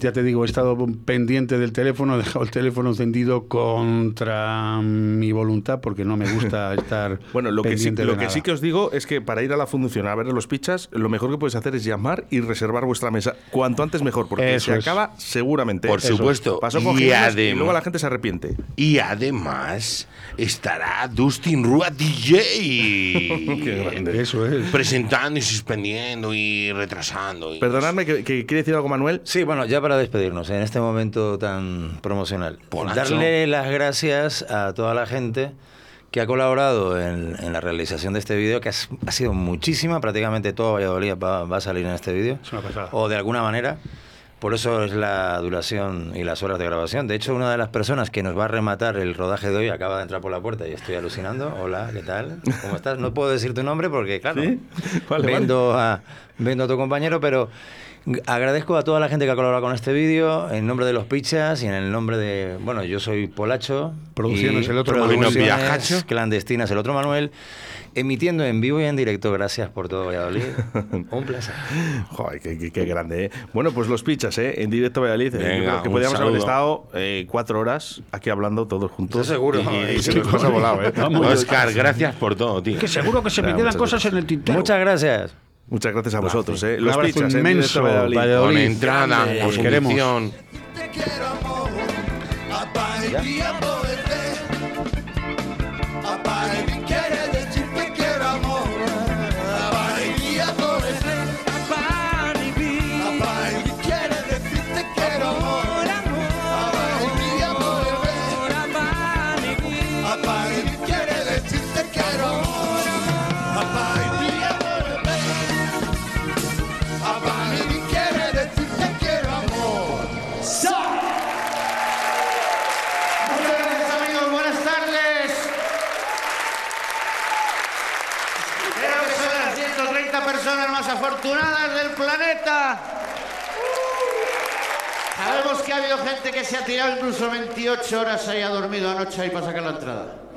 ya te digo, he estado pendiente del teléfono, he dejado el teléfono encendido contra mi voluntad porque no me gusta *laughs* estar Bueno, lo que, sí, pendiente lo de que nada. sí que os digo es que para ir a la fundición a ver los pichas, lo mejor que podéis hacer es llamar y reservar vuestra mesa. Cuanto antes mejor, porque Eso se es. acaba seguramente. Por Eso. supuesto. Pasó con Y y luego la gente se arrepiente. Y además estará Dustin Rua DJ. *laughs* Qué grande. Eso es. Presentando y suspendiendo y retrasando. y- Perdonadme, que, que quiere decir algo Manuel. Sí, bueno, ya para despedirnos, en este momento tan promocional, Polacho. darle las gracias a toda la gente que ha colaborado en, en la realización de este vídeo, que has- ha, sido muchísima, prácticamente todo Valladolid va, va a salir en este vídeo, Es una pasada. o de alguna manera. Por eso es la duración y las horas de grabación. De hecho, una de las personas que nos va a rematar el rodaje de hoy acaba de entrar por la puerta y estoy alucinando. Hola, ¿qué tal? ¿Cómo estás? No puedo decir tu nombre porque, claro, ¿Sí? *laughs* Vale, vendo, A, vendo a tu compañero, pero agradezco a toda la gente que ha colaborado con este vídeo, en nombre de los pichas y en el nombre de, bueno, yo soy Polacho. Producciones, y el otro Manuel. Clandestinas, el otro Manuel. Emitiendo en vivo y en directo, gracias por todo Valladolid. *laughs* Un placer. Joder, qué, qué- qué grande, ¿eh? Bueno, pues los pichas, ¿eh? En directo Valladolid. eh, Venga, yo creo que podríamos haber estado eh, cuatro horas aquí hablando todos juntos. Seguro. Y, y se nos pasa volado, ¿eh? Oscar, gracias por todo, tío. Que seguro que se me quedan cosas en el tintero. Muchas gracias. Muchas gracias a vosotros, ¿eh? Los pichas, en inmenso, directo Valladolid. Valladolid. Con entrada, os queremos. Te quiero amor, planeta. Sabemos que ha habido gente que se ha tirado incluso 28 horas ahí, ha dormido anoche ahí para sacar la entrada.